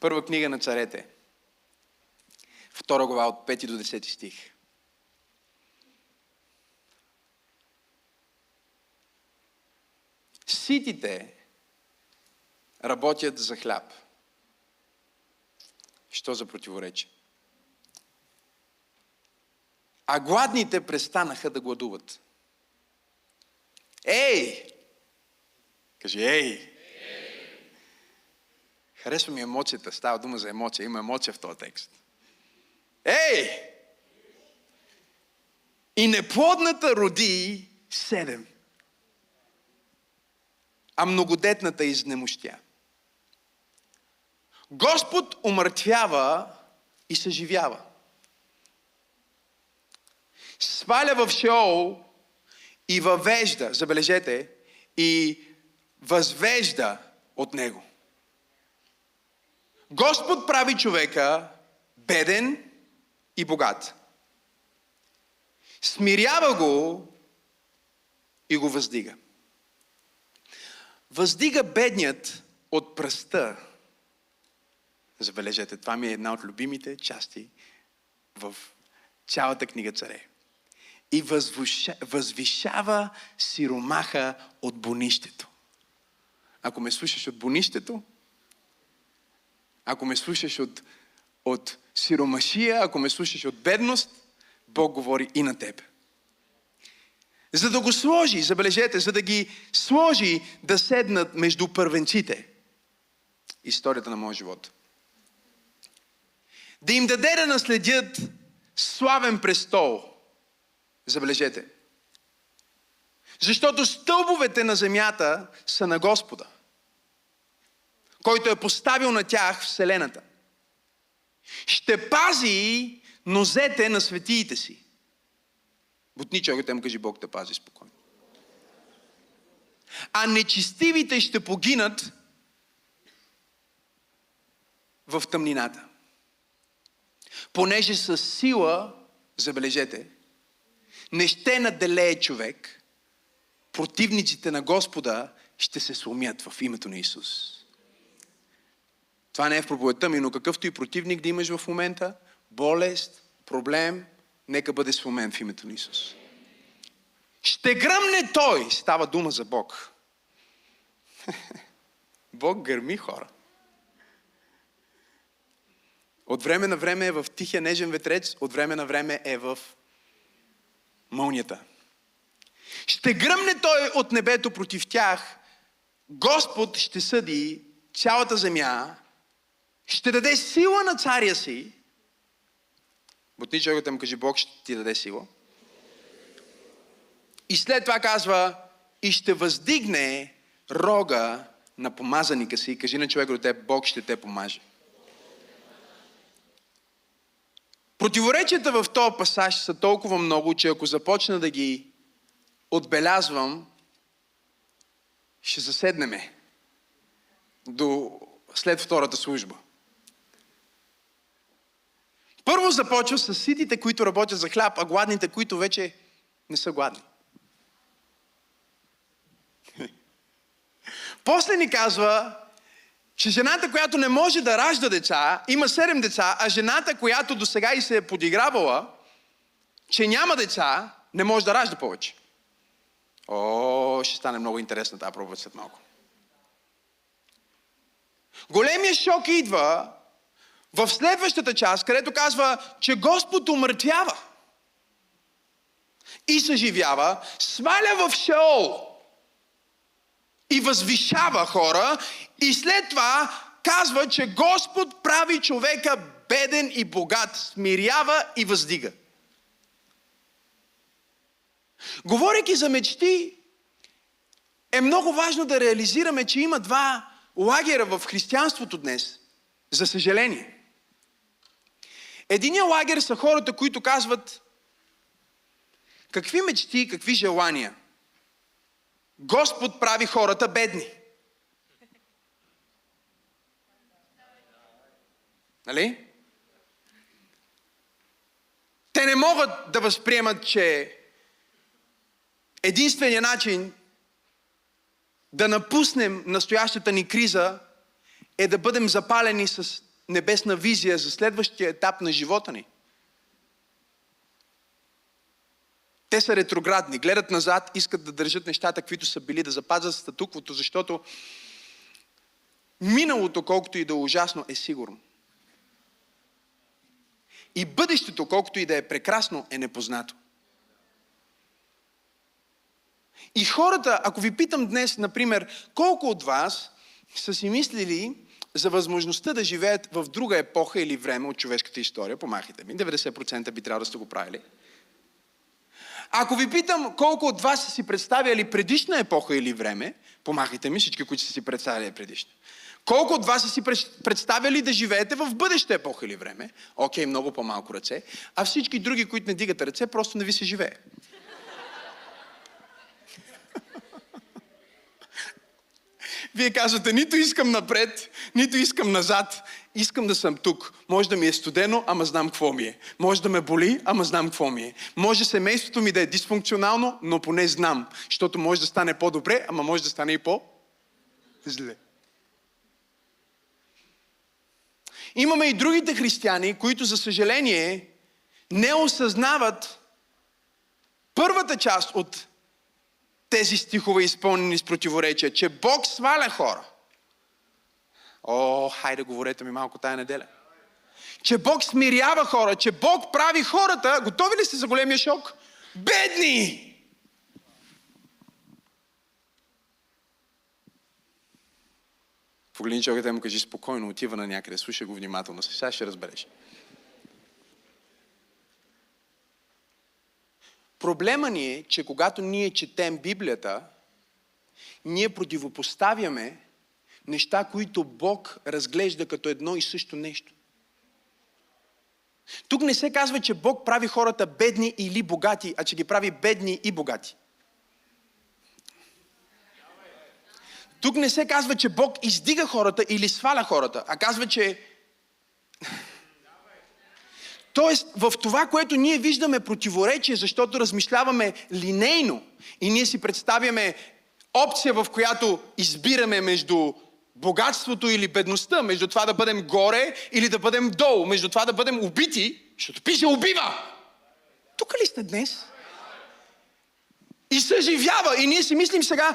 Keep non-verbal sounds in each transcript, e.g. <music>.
Първа книга на царете. Втора глава от 5 до 10 стих. Ситите работят за хляб. Що за противоречие? А гладните престанаха да гладуват. Ей! Кажи, ей! Харесва ми емоцията. Става дума за емоция. Има емоция в този текст. Ей! И неплодната роди седем. А многодетната изнемощя. Господ умъртвява и съживява. Сваля в Шеол и въвежда, забележете, и възвежда от него. Господ прави човека беден и богат. Смирява го и го въздига. Въздига бедният от пръста. Забележете, това ми е една от любимите части в цялата книга Царе. И възвуша, възвишава сиромаха от бонището. Ако ме слушаш от бонището, ако ме слушаш от, от сиромашия, ако ме слушаш от бедност, Бог говори и на теб. За да го сложи, забележете, за да ги сложи да седнат между първенците. Историята на моя живот. Да им даде да наследят славен престол. Забележете. Защото стълбовете на земята са на Господа който е поставил на тях Вселената. Ще пази нозете на светиите си. Бутни човекът му кажи Бог те пази спокойно. А нечистивите ще погинат в тъмнината. Понеже с сила, забележете, не ще наделее човек, противниците на Господа ще се сломят в името на Исус. Това не е в проповедта ми, но какъвто и противник да имаш в момента, болест, проблем, нека бъде сломен в името на Исус. Ще гръмне Той. Става дума за Бог. <laughs> Бог гърми хора. От време на време е в тихия нежен ветрец, от време на време е в мълнията. Ще гръмне Той от небето против тях. Господ ще съди цялата земя ще даде сила на царя си. Бутни човекът му кажи, Бог ще ти даде сила. И след това казва, и ще въздигне рога на помазаника си. Кажи на човека до теб, Бог ще те помаже. Противоречията в този пасаж са толкова много, че ако започна да ги отбелязвам, ще заседнеме до след втората служба. Първо започва с ситите, които работят за хляб, а гладните, които вече не са гладни. После ни казва, че жената, която не може да ражда деца, има седем деца, а жената, която до сега и се е подигравала, че няма деца, не може да ражда повече. О, ще стане много интересна тази проба след малко. Големия шок идва, в следващата част, където казва, че Господ умъртвява и съживява, сваля в Шеол и възвишава хора и след това казва, че Господ прави човека беден и богат, смирява и въздига. Говорейки за мечти, е много важно да реализираме, че има два лагера в християнството днес. За съжаление. Единия лагер са хората, които казват какви мечти, какви желания. Господ прави хората бедни. Нали? Те не могат да възприемат, че единственият начин да напуснем настоящата ни криза е да бъдем запалени с небесна визия за следващия етап на живота ни. Те са ретроградни, гледат назад, искат да държат нещата, каквито са били, да запазят статуквото, защото миналото, колкото и да е ужасно, е сигурно. И бъдещето, колкото и да е прекрасно, е непознато. И хората, ако ви питам днес, например, колко от вас са си мислили за възможността да живеят в друга епоха или време от човешката история, помахайте ми, 90% би трябвало да сте го правили. Ако ви питам колко от вас са си представяли предишна епоха или време, помахайте ми всички, които са си представяли предишна. Колко от вас са си представяли да живеете в бъдеща епоха или време? Окей, много по-малко ръце. А всички други, които не дигат ръце, просто не ви се живее. Вие казвате, нито искам напред, нито искам назад. Искам да съм тук. Може да ми е студено, ама знам какво ми е. Може да ме боли, ама знам какво ми е. Може семейството ми да е дисфункционално, но поне знам. Защото може да стане по-добре, ама може да стане и по-зле. Имаме и другите християни, които, за съжаление, не осъзнават първата част от тези стихове изпълнени с противоречия, че Бог сваля хора. О, хайде, говорете ми малко тая неделя. Че Бог смирява хора, че Бог прави хората, готови ли сте за големия шок? Бедни! Погледни човекът му кажи спокойно, отива на някъде, слушай го внимателно, сега ще разбереш. Проблема ни е, че когато ние четем Библията, ние противопоставяме неща, които Бог разглежда като едно и също нещо. Тук не се казва, че Бог прави хората бедни или богати, а че ги прави бедни и богати. Тук не се казва, че Бог издига хората или сваля хората, а казва, че Тоест, в това, което ние виждаме противоречие, защото размишляваме линейно и ние си представяме опция, в която избираме между богатството или бедността, между това да бъдем горе или да бъдем долу, между това да бъдем убити, защото пише убива. Тук ли сте днес? И съживява. И ние си мислим сега,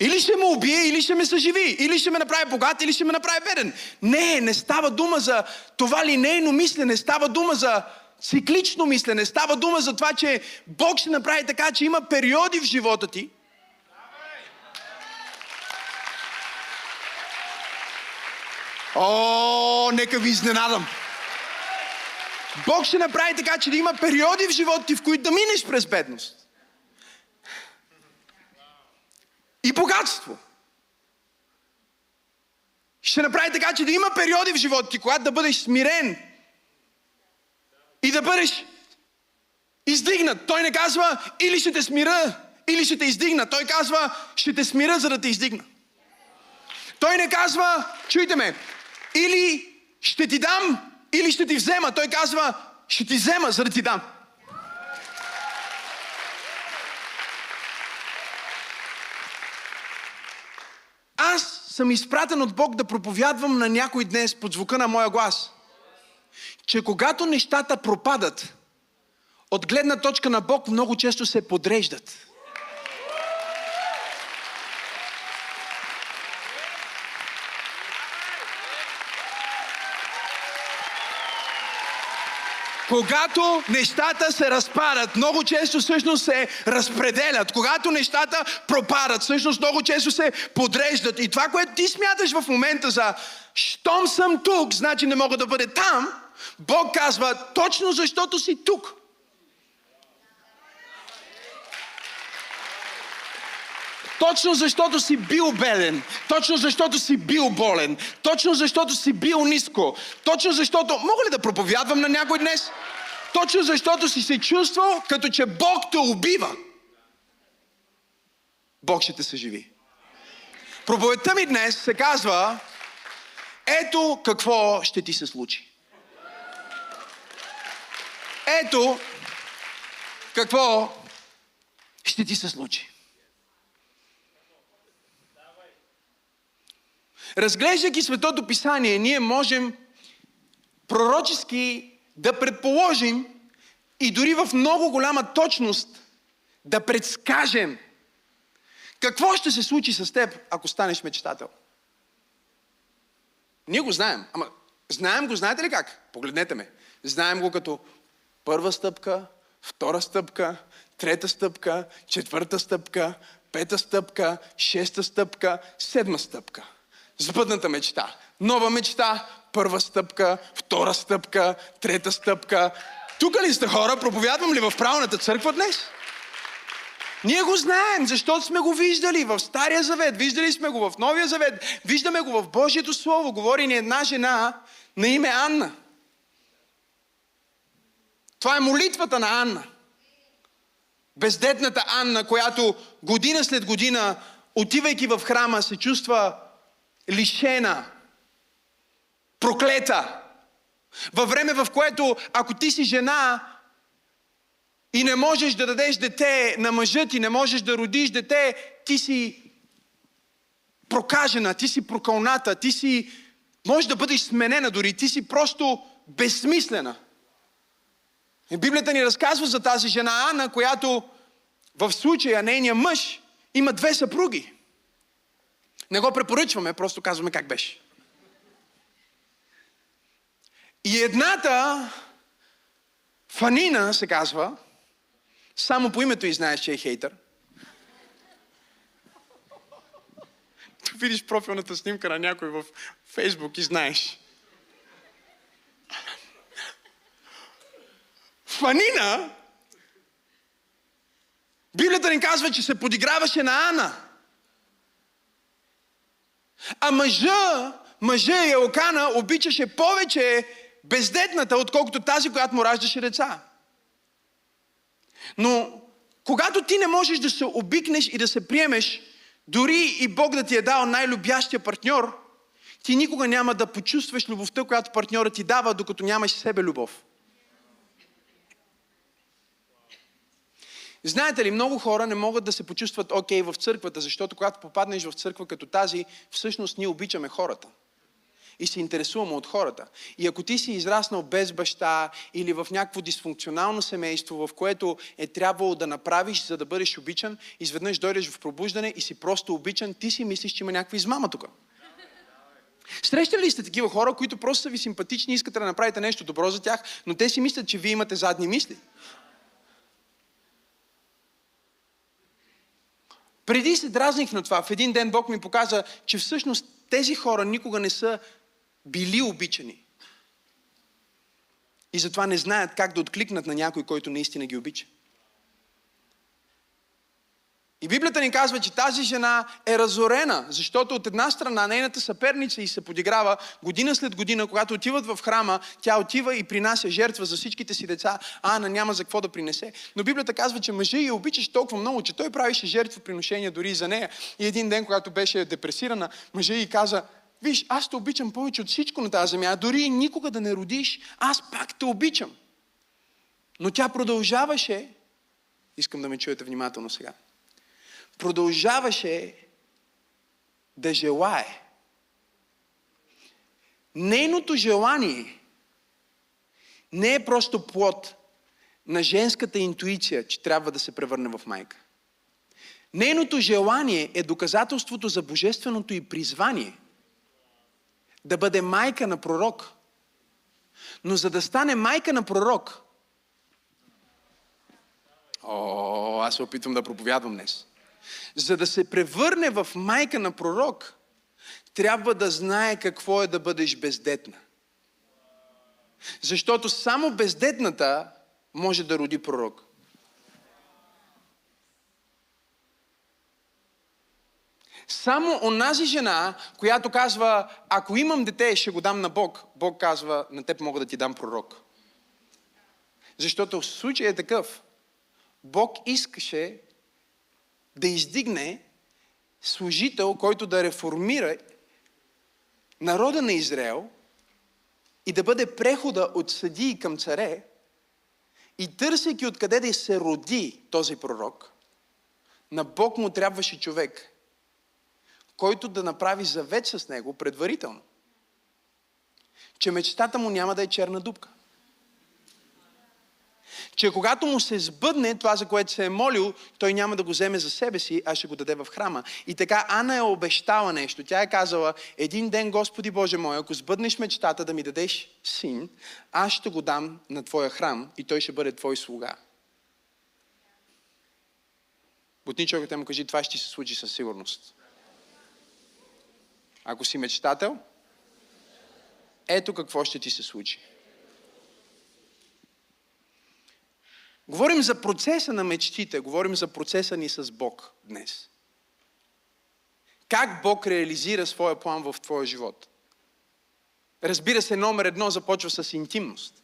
или ще ме убие, или ще ме съживи, или ще ме направи богат, или ще ме направи беден. Не, не става дума за това линейно мислене, става дума за циклично мислене, става дума за това, че Бог ще направи така, че има периоди в живота ти, О, нека ви изненадам. Бог ще направи така, че да има периоди в живота ти, в които да минеш през бедност. И богатство. Ще направи така, че да има периоди в живота ти, когато да бъдеш смирен и да бъдеш издигнат. Той не казва или ще те смира, или ще те издигна. Той казва ще те смира, за да те издигна. Той не казва, чуйте ме, или ще ти дам, или ще ти взема. Той казва, ще ти взема, за да ти дам. аз съм изпратен от Бог да проповядвам на някой днес под звука на моя глас, че когато нещата пропадат, от гледна точка на Бог много често се подреждат. Когато нещата се разпадат, много често всъщност се разпределят. Когато нещата пропадат, всъщност много често се подреждат. И това, което ти смяташ в момента за щом съм тук, значи не мога да бъде там, Бог казва, точно защото си тук. Точно защото си бил беден, точно защото си бил болен, точно защото си бил ниско, точно защото... Мога ли да проповядвам на някой днес? Точно защото си се чувствал, като че Бог те убива. Бог ще те съживи. Проповедта ми днес се казва ето какво ще ти се случи. Ето какво ще ти се случи. Разглеждайки Светото Писание, ние можем пророчески да предположим и дори в много голяма точност да предскажем какво ще се случи с теб, ако станеш мечтател. Ние го знаем, ама знаем го, знаете ли как? Погледнете ме. Знаем го като първа стъпка, втора стъпка, трета стъпка, четвърта стъпка, пета стъпка, шеста стъпка, седма стъпка. Запътната мечта. Нова мечта, първа стъпка, втора стъпка, трета стъпка. Тук ли сте хора? Проповядвам ли в правилната църква днес? Ние го знаем, защото сме го виждали в Стария завет, виждали сме го в Новия завет, виждаме го в Божието Слово. Говори ни една жена на име Анна. Това е молитвата на Анна. Бездетната Анна, която година след година, отивайки в храма, се чувства лишена, проклета. Във време, в което, ако ти си жена и не можеш да дадеш дете на мъжа ти, не можеш да родиш дете, ти си прокажена, ти си прокълната, ти си, може да бъдеш сменена дори, ти си просто безсмислена. И Библията ни разказва за тази жена Ана, която в случая нейния мъж има две съпруги. Не го препоръчваме, просто казваме как беше. И едната, Фанина се казва, само по името и знаеш, че е хейтър. <laughs> Видиш профилната снимка на някой в Фейсбук и знаеш. Фанина, Библията ни казва, че се подиграваше на Ана. А мъжа, мъжа Елкана обичаше повече бездетната, отколкото тази, която му раждаше деца. Но когато ти не можеш да се обикнеш и да се приемеш, дори и Бог да ти е дал най-любящия партньор, ти никога няма да почувстваш любовта, която партньорът ти дава, докато нямаш себе любов. Знаете ли, много хора не могат да се почувстват окей okay в църквата, защото когато попаднеш в църква като тази, всъщност ние обичаме хората. И се интересуваме от хората. И ако ти си израснал без баща или в някакво дисфункционално семейство, в което е трябвало да направиш, за да бъдеш обичан, изведнъж дойдеш в пробуждане и си просто обичан, ти си мислиш, че има някаква измама тук. Срещали ли сте такива хора, които просто са ви симпатични и искате да направите нещо добро за тях, но те си мислят, че вие имате задни мисли? Преди се дразних на това. В един ден Бог ми показа, че всъщност тези хора никога не са били обичани. И затова не знаят как да откликнат на някой, който наистина ги обича. И Библията ни казва, че тази жена е разорена, защото от една страна нейната съперница и се подиграва година след година, когато отиват в храма, тя отива и принася жертва за всичките си деца, а Ана няма за какво да принесе. Но Библията казва, че мъжа я обичаш толкова много, че той правише жертва приношения дори за нея. И един ден, когато беше депресирана, мъжа й каза, виж, аз те обичам повече от всичко на тази земя, дори и никога да не родиш, аз пак те обичам. Но тя продължаваше, искам да ме чуете внимателно сега, продължаваше да желае. Нейното желание не е просто плод на женската интуиция, че трябва да се превърне в майка. Нейното желание е доказателството за божественото и призвание да бъде майка на пророк. Но за да стане майка на пророк, о, аз се опитвам да проповядвам днес. За да се превърне в майка на пророк, трябва да знае какво е да бъдеш бездетна. Защото само бездетната може да роди пророк. Само онази жена, която казва, ако имам дете, ще го дам на Бог, Бог казва, на теб мога да ти дам пророк. Защото в случай е такъв. Бог искаше да издигне служител, който да реформира народа на Израел и да бъде прехода от съдии към царе и търсейки откъде да се роди този пророк, на Бог му трябваше човек, който да направи завет с него предварително. че мечтата му няма да е черна дупка. Че когато му се сбъдне това, за което се е молил, той няма да го вземе за себе си, а ще го даде в храма. И така Ана е обещала нещо. Тя е казала, един ден, Господи Боже мой, ако сбъднеш мечтата да ми дадеш син, аз ще го дам на твоя храм и той ще бъде твой слуга. Бутни човекът му кажи, това ще се случи със сигурност. Ако си мечтател, ето какво ще ти се случи. Говорим за процеса на мечтите, говорим за процеса ни с Бог днес. Как Бог реализира своя план в твоя живот? Разбира се, номер едно започва с интимност.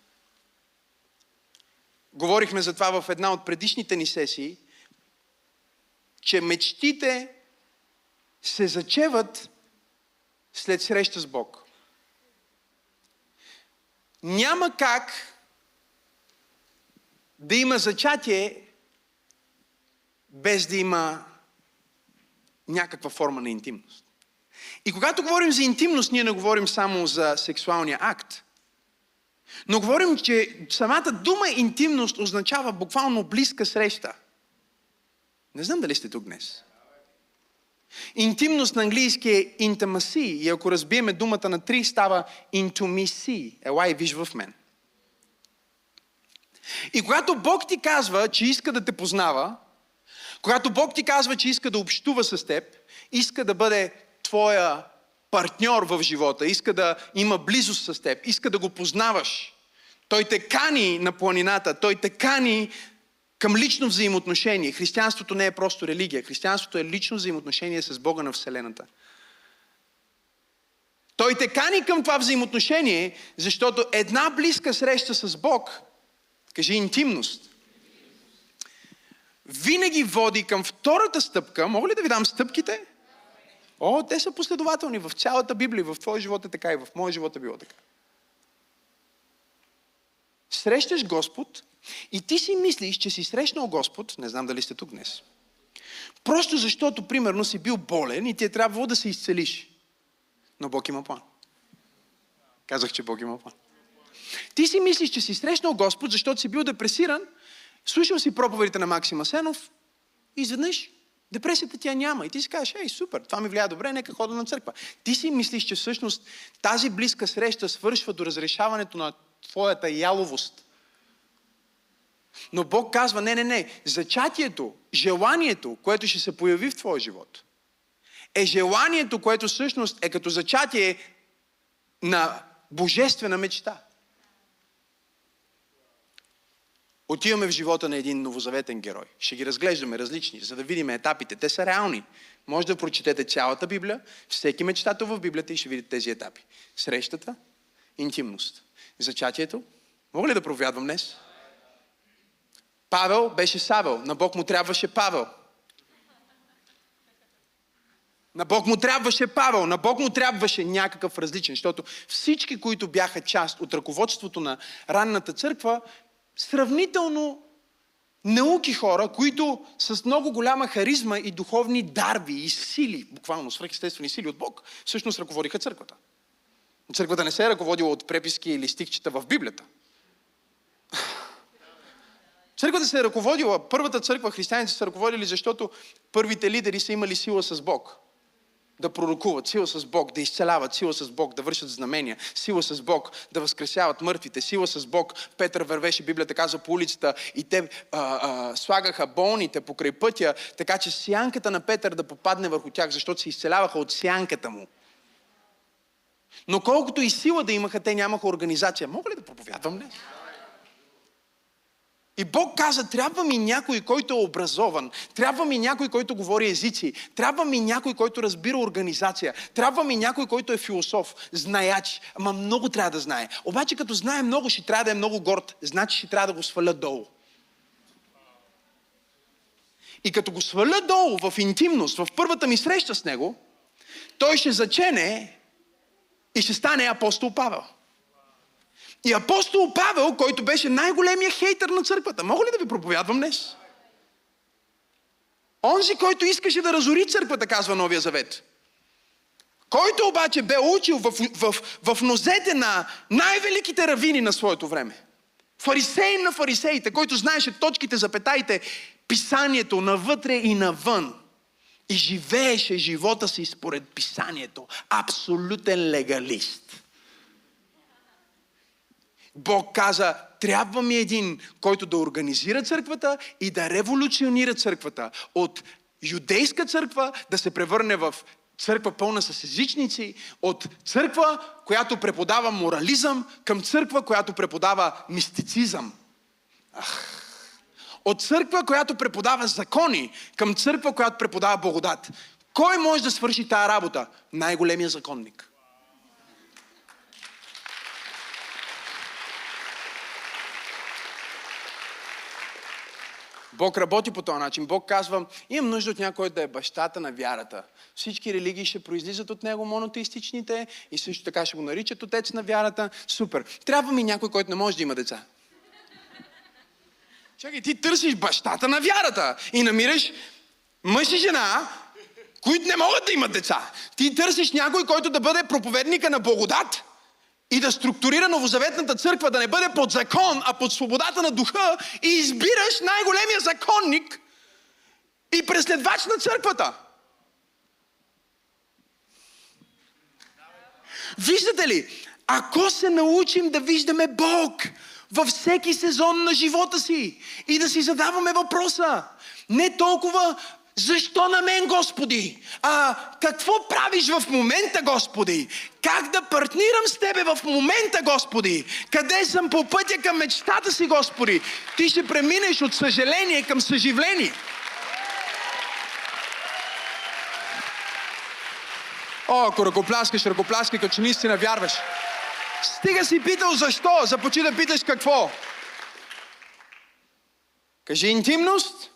Говорихме за това в една от предишните ни сесии, че мечтите се зачеват след среща с Бог. Няма как да има зачатие без да има някаква форма на интимност. И когато говорим за интимност, ние не говорим само за сексуалния акт. Но говорим, че самата дума интимност означава буквално близка среща. Не знам дали сте тук днес. Интимност на английски е intimacy. И ако разбиеме думата на три, става intimacy. Ела и виж в мен. И когато Бог ти казва, че иска да те познава, когато Бог ти казва, че иска да общува с теб, иска да бъде твоя партньор в живота, иска да има близост с теб, иска да го познаваш. Той те кани на планината, той те кани към лично взаимоотношение. Християнството не е просто религия. Християнството е лично взаимоотношение с Бога на Вселената. Той те кани към това взаимоотношение, защото една близка среща с Бог, кажи интимност, винаги води към втората стъпка. Мога ли да ви дам стъпките? О, те са последователни в цялата Библия. В твоя живот е така и в моя живот е било така. Срещаш Господ и ти си мислиш, че си срещнал Господ, не знам дали сте тук днес, просто защото, примерно, си бил болен и ти е трябвало да се изцелиш. Но Бог има план. Казах, че Бог има план. Ти си мислиш, че си срещнал Господ, защото си бил депресиран, слушал си проповедите на Максима Сенов и изведнъж депресията тя няма. И ти си кажеш, ей, супер, това ми влияе добре, нека хода на църква. Ти си мислиш, че всъщност тази близка среща свършва до разрешаването на твоята яловост. Но Бог казва, не, не, не, зачатието, желанието, което ще се появи в твоя живот, е желанието, което всъщност е като зачатие на божествена мечта. Отиваме в живота на един новозаветен герой. Ще ги разглеждаме различни, за да видим етапите. Те са реални. Може да прочетете цялата Библия, всеки мечтател в Библията и ще видите тези етапи. Срещата, интимност, зачатието. Мога ли да провядвам днес? Павел беше Савел. На Бог му трябваше Павел. На Бог му трябваше Павел, на Бог му трябваше някакъв различен, защото всички, които бяха част от ръководството на ранната църква, сравнително науки хора, които с много голяма харизма и духовни дарби и сили, буквално свръхестествени сили от Бог, всъщност ръководиха църквата. Църквата не се е ръководила от преписки или стихчета в Библията. Църквата се е ръководила, първата църква, християните са ръководили, защото първите лидери са имали сила с Бог. Да пророкуват, сила с Бог, да изцеляват, сила с Бог, да вършат знамения, сила с Бог, да възкресяват мъртвите, сила с Бог. Петър вървеше, Библията казва, по улицата и те а, а, слагаха болните покрай пътя, така че сянката на Петър да попадне върху тях, защото се изцеляваха от сянката му. Но колкото и сила да имаха, те нямаха организация. Мога ли да проповядвам днес? И Бог каза, трябва ми някой, който е образован, трябва ми някой, който говори езици, трябва ми някой, който разбира организация, трябва ми някой, който е философ, знаяч, ама много трябва да знае. Обаче като знае много, ще трябва да е много горд, значи ще трябва да го сваля долу. И като го сваля долу в интимност, в първата ми среща с него, той ще зачене и ще стане апостол Павел. И апостол Павел, който беше най-големия хейтър на църквата, мога ли да ви проповядвам днес? Онзи, който искаше да разори църквата, казва Новия Завет. който обаче бе учил в, в, в, нозете на най-великите равини на своето време. Фарисей на фарисеите, който знаеше точките, запетаите, писанието навътре и навън. И живееше живота си според писанието. Абсолютен легалист. Бог каза, трябва ми един, който да организира църквата и да революционира църквата. От юдейска църква да се превърне в църква пълна с езичници, от църква, която преподава морализъм, към църква, която преподава мистицизъм. Ах. От църква, която преподава закони, към църква, която преподава благодат. Кой може да свърши тази работа? Най-големия законник. Бог работи по този начин. Бог казва, имам нужда от някой да е бащата на вярата. Всички религии ще произлизат от него, монотеистичните, и също така ще го наричат отец на вярата. Супер. Трябва ми някой, който не може да има деца. Чакай, ти търсиш бащата на вярата и намираш мъж и жена, които не могат да имат деца. Ти търсиш някой, който да бъде проповедника на благодат и да структурира новозаветната църква, да не бъде под закон, а под свободата на духа и избираш най-големия законник и преследвач на църквата. Виждате ли, ако се научим да виждаме Бог във всеки сезон на живота си и да си задаваме въпроса, не толкова защо на мен, Господи? А какво правиш в момента, Господи? Как да партнирам с Тебе в момента, Господи? Къде съм по пътя към мечтата си, Господи? Ти ще преминеш от съжаление към съживление. О, ако ръкопляскаш, ръкопляскай, като че наистина вярваш. Стига си питал защо, започи да питаш какво. Кажи интимност,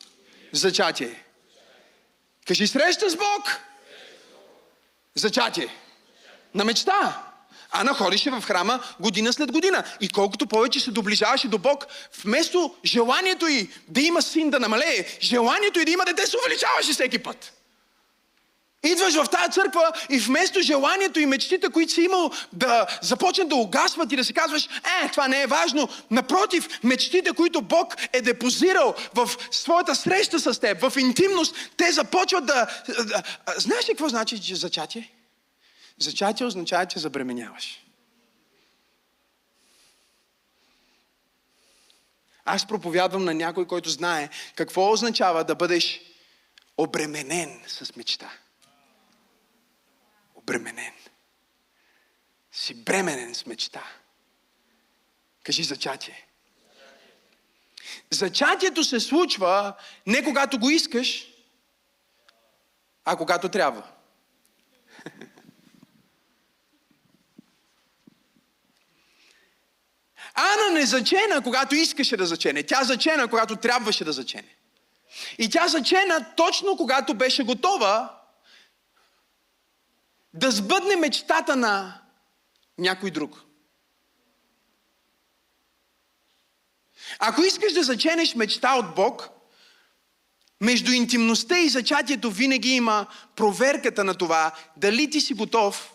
зачатие. Кажи среща с Бог. Зачатие. На мечта. Ана ходише в храма година след година. И колкото повече се доближаваше до Бог, вместо желанието й да има син да намалее, желанието й да има дете се увеличаваше всеки път. Идваш в тази църква и вместо желанието и мечтите, които си имал да започнат да угасват и да си казваш, е, това не е важно. Напротив, мечтите, които Бог е депозирал в своята среща с теб, в интимност, те започват да... знаеш ли какво значи зачатие? Зачатие означава, че забременяваш. Аз проповядвам на някой, който знае какво означава да бъдеш обременен с мечта обременен. Си бременен с мечта. Кажи зачатие. Зачатието се случва не когато го искаш, а когато трябва. <laughs> Ана не зачена, когато искаше да зачене. Тя зачена, когато трябваше да зачене. И тя зачена точно когато беше готова да сбъдне мечтата на някой друг. Ако искаш да заченеш мечта от Бог, между интимността и зачатието винаги има проверката на това дали ти си готов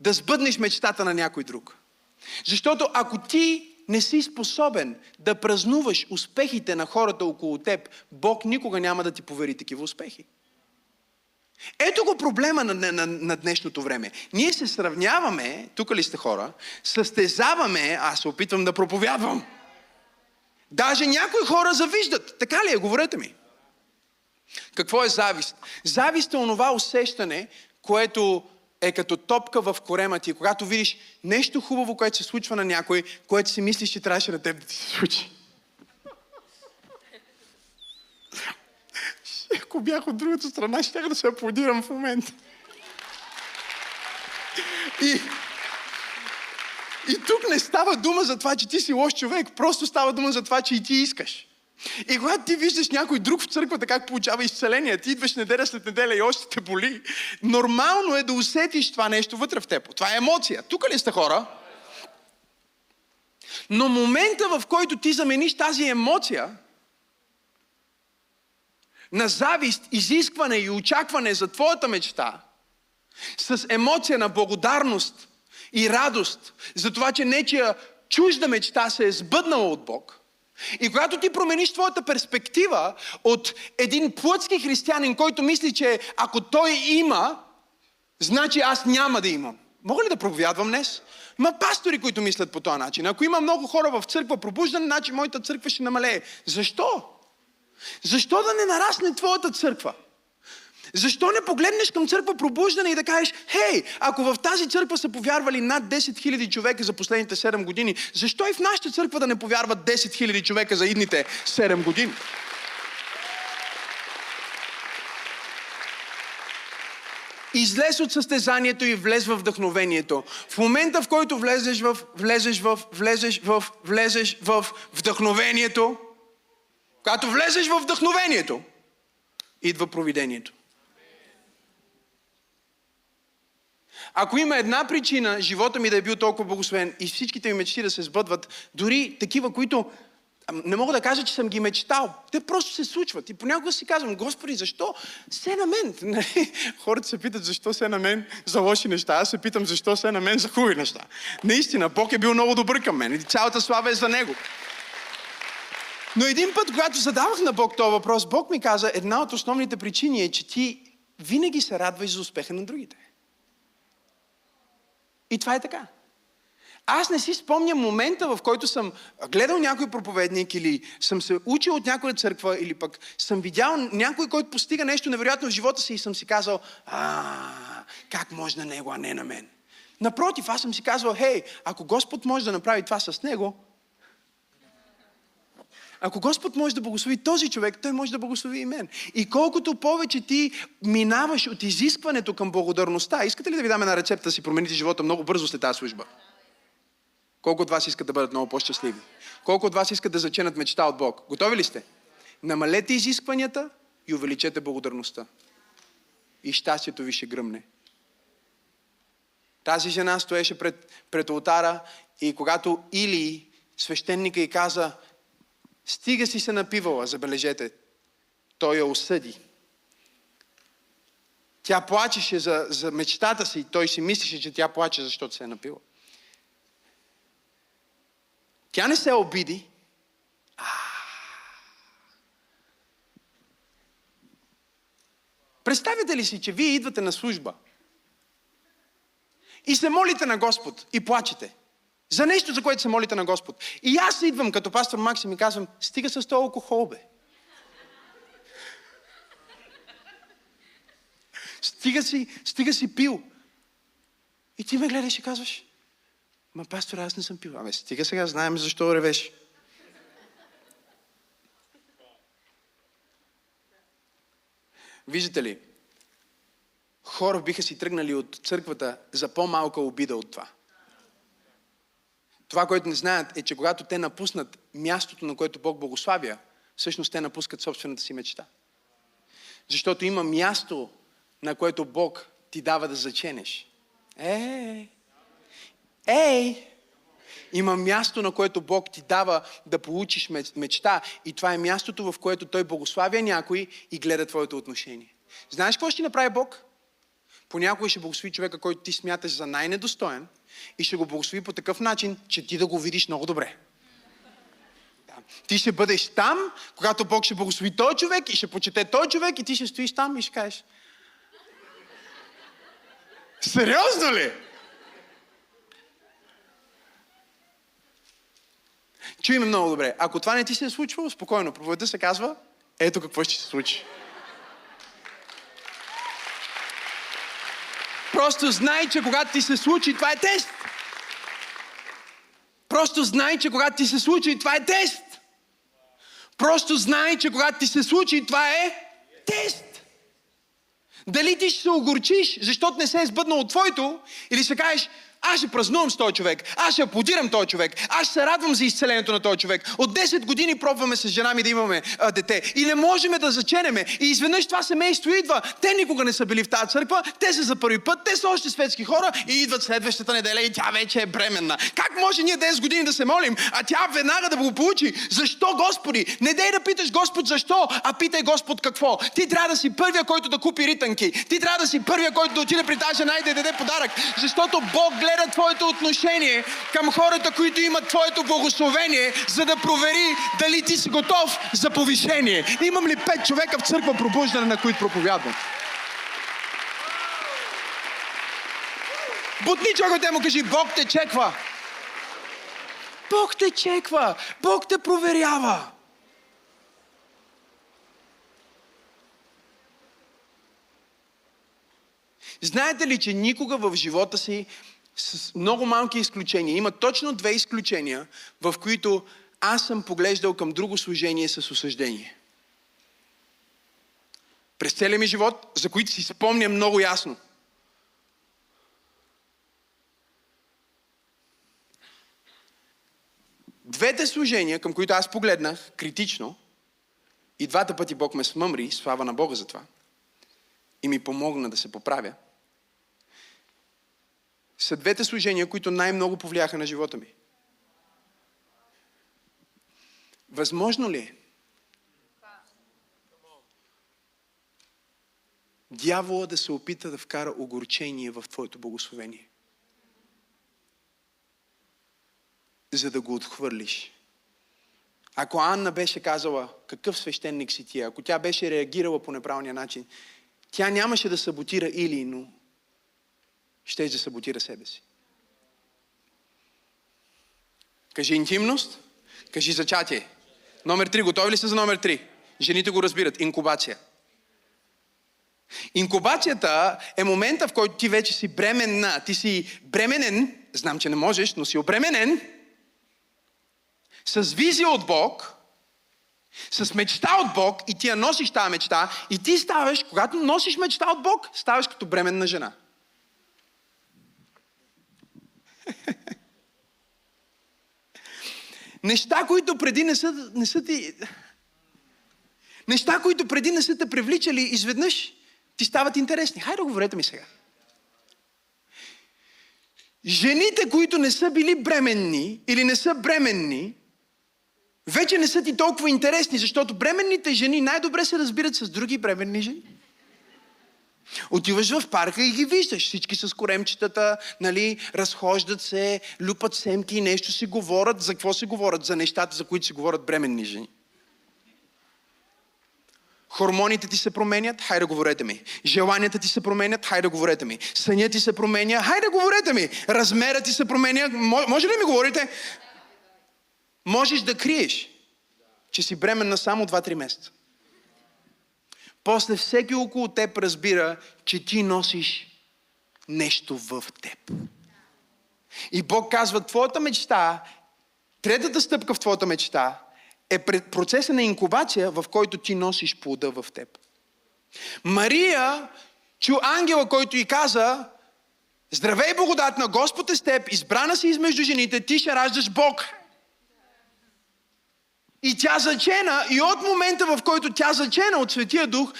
да сбъднеш мечтата на някой друг. Защото ако ти не си способен да празнуваш успехите на хората около теб, Бог никога няма да ти повери такива успехи. Ето го проблема на, на, на днешното време. Ние се сравняваме, тук ли сте хора, състезаваме, аз се опитвам да проповядвам. Даже някои хора завиждат. Така ли е? Говорете ми. Какво е завист? Завист е онова усещане, което е като топка в корема ти. Когато видиш нещо хубаво, което се случва на някой, което си мислиш, че трябваше на теб да ти се случи. Ако бях от другата страна, ще да се аплодирам в момента. И, и тук не става дума за това, че ти си лош човек. Просто става дума за това, че и ти искаш. И когато ти виждаш някой друг в църквата как получава изцеление, ти идваш неделя след неделя и още те боли, нормално е да усетиш това нещо вътре в теб. Това е емоция. Тук ли сте хора? Но момента, в който ти замениш тази емоция на завист, изискване и очакване за твоята мечта, с емоция на благодарност и радост за това, че нечия чужда мечта се е сбъднала от Бог. И когато ти промениш твоята перспектива от един плътски християнин, който мисли, че ако той има, значи аз няма да имам. Мога ли да проповядвам днес? Има пастори, които мислят по този начин. Ако има много хора в църква пробуждане, значи моята църква ще намалее. Защо? Защо да не нарасне твоята църква? Защо не погледнеш към църква пробуждане и да кажеш, хей, ако в тази църква са повярвали над 10 000 човека за последните 7 години, защо и в нашата църква да не повярват 10 000 човека за идните 7 години? Излез от състезанието и влез в вдъхновението. В момента, в който влезеш в, влезеш в, влезеш в, влезеш в вдъхновението, когато влезеш в вдъхновението, идва провидението. Ако има една причина живота ми да е бил толкова благословен и всичките ми мечти да се сбъдват, дори такива, които не мога да кажа, че съм ги мечтал. Те просто се случват. И понякога си казвам, Господи, защо се на мен? <laughs> Нали? Хората се питат, защо се на мен за лоши неща. Аз се питам, защо се на мен за хубави неща. Наистина, Бог е бил много добър към мен. И цялата слава е за Него. Но един път, когато задавах на Бог този въпрос, Бог ми каза, една от основните причини е, че ти винаги се радваш за успеха на другите. И това е така. Аз не си спомням момента, в който съм гледал някой проповедник или съм се учил от някоя църква или пък съм видял някой, който постига нещо невероятно в живота си и съм си казал, а, как може на него, а не на мен. Напротив, аз съм си казал, хей, ако Господ може да направи това с него, ако Господ може да благослови този човек, той може да благослови и мен. И колкото повече ти минаваш от изискването към благодарността, искате ли да ви дам една рецепта си промените живота много бързо след тази служба? Колко от вас искат да бъдат много по-щастливи? Колко от вас искат да заченат мечта от Бог? Готови ли сте? Намалете изискванията и увеличете благодарността. И щастието ви ще гръмне. Тази жена стоеше пред, пред алтара и когато Или, свещеника, и каза, Стига си се напивала, забележете. Той я осъди. Тя плачеше за, за мечтата си и той си мислеше, че тя плаче, защото се е напила. Тя не се обиди. Представете ли си, че вие идвате на служба и се молите на Господ и плачете? За нещо, за което се молите на Господ. И аз идвам като пастор Максим и казвам, стига с този алкохол, бе. Стига си, стига си пил. И ти ме гледаш и казваш, ма пастор, аз не съм пил. Ами стига сега, знаем защо ревеш. Виждате ли, хора биха си тръгнали от църквата за по-малка обида от това. Това, което не знаят, е, че когато те напуснат мястото, на което Бог благославя, всъщност те напускат собствената си мечта. Защото има място, на което Бог ти дава да заченеш. Ей! Ей! Има място, на което Бог ти дава да получиш мечта. И това е мястото, в което Той благославя някой и гледа твоето отношение. Знаеш какво ще направи Бог? Понякога ще благослови човека, който ти смяташ за най-недостоен – и ще го благослови по такъв начин, че ти да го видиш много добре. Да. Ти ще бъдеш там, когато Бог ще благослови този човек и ще почете този човек и ти ще стоиш там и ще кажеш Сериозно ли? Чуй ме много добре. Ако това не ти се е случвало, спокойно. Проповедта се казва, ето какво ще се случи. Просто знай, че когато ти се случи, това е тест. Просто знай, че когато ти се случи, това е тест. Просто знай, че когато ти се случи, това е тест. Дали ти ще се огорчиш, защото не се е сбъднал от твоето, или ще кажеш, аз ще празнувам с този човек, аз ще аплодирам този човек, аз ще се радвам за изцелението на този човек. От 10 години пробваме с жена ми да имаме а, дете и не можем да заченеме. И изведнъж това семейство идва. Те никога не са били в тази църква, те са за първи път, те са още светски хора и идват следващата неделя и тя вече е бременна. Как може ние 10 години да се молим, а тя веднага да го получи? Защо, Господи? Не дей да питаш Господ защо, а питай Господ какво. Ти трябва да си първия, който да купи ритънки. Ти трябва да си първия, който да отиде при тази жена и да даде подарък. Защото Бог гледа твоето отношение към хората, които имат твоето благословение, за да провери дали ти си готов за повишение. Имам ли пет човека в църква пробуждане, на които проповядвам? Бутни човекът му кажи, Бог те чеква. Бог те чеква. Бог те проверява. Знаете ли, че никога в живота си, с много малки изключения, има точно две изключения, в които аз съм поглеждал към друго служение с осъждение. През целия ми живот, за които си спомня много ясно. Двете служения, към които аз погледнах критично, и двата пъти Бог ме смъмри, слава на Бога за това, и ми помогна да се поправя – са двете служения, които най-много повлияха на живота ми. Възможно ли е? Дявола да се опита да вкара огорчение в твоето благословение. За да го отхвърлиш. Ако Анна беше казала, какъв свещеник си ти, ако тя беше реагирала по неправилния начин, тя нямаше да саботира или, но ще да саботира себе си. Кажи интимност, кажи зачатие. Номер три. Готови ли са за номер три? Жените го разбират. Инкубация. Инкубацията е момента, в който ти вече си бременна. Ти си бременен, знам, че не можеш, но си обременен, с визия от Бог, с мечта от Бог и ти я носиш тази мечта и ти ставаш, когато носиш мечта от Бог, ставаш като бременна жена. <laughs> Неща, които преди не са, не са ти... Неща, които преди не са те привличали, изведнъж ти стават интересни. Хайде, говорете ми сега. Жените, които не са били бременни или не са бременни, вече не са ти толкова интересни, защото бременните жени най-добре се разбират с други бременни жени. Отиваш в парка и ги виждаш. Всички с коремчетата, нали, разхождат се, люпат семки и нещо си говорят. За какво си говорят? За нещата, за които си говорят бременни жени. Хормоните ти се променят, хайде говорете ми. Желанията ти се променят, хайде говорете ми. Съня ти се променя, хайде говорете ми. Размерът ти се променя, може ли ми говорите? Можеш да криеш, че си бременна само 2-3 месеца. После всеки около теб разбира, че ти носиш нещо в теб. И Бог казва, твоята мечта, третата стъпка в твоята мечта е процеса на инкубация, в който ти носиш плода в теб. Мария чу ангела, който й каза, Здравей, благодатна, Господ е с теб, избрана си измежду жените, ти ще раждаш Бог. И тя зачена, и от момента, в който тя зачена от Светия Дух,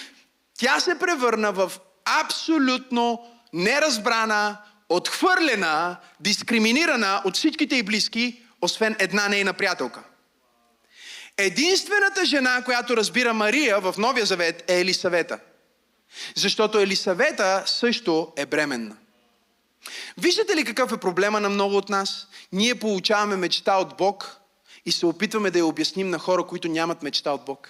тя се превърна в абсолютно неразбрана, отхвърлена, дискриминирана от всичките й близки, освен една нейна приятелка. Единствената жена, която разбира Мария в Новия Завет е Елисавета. Защото Елисавета също е бременна. Виждате ли какъв е проблема на много от нас? Ние получаваме мечта от Бог, и се опитваме да я обясним на хора, които нямат мечта от Бог.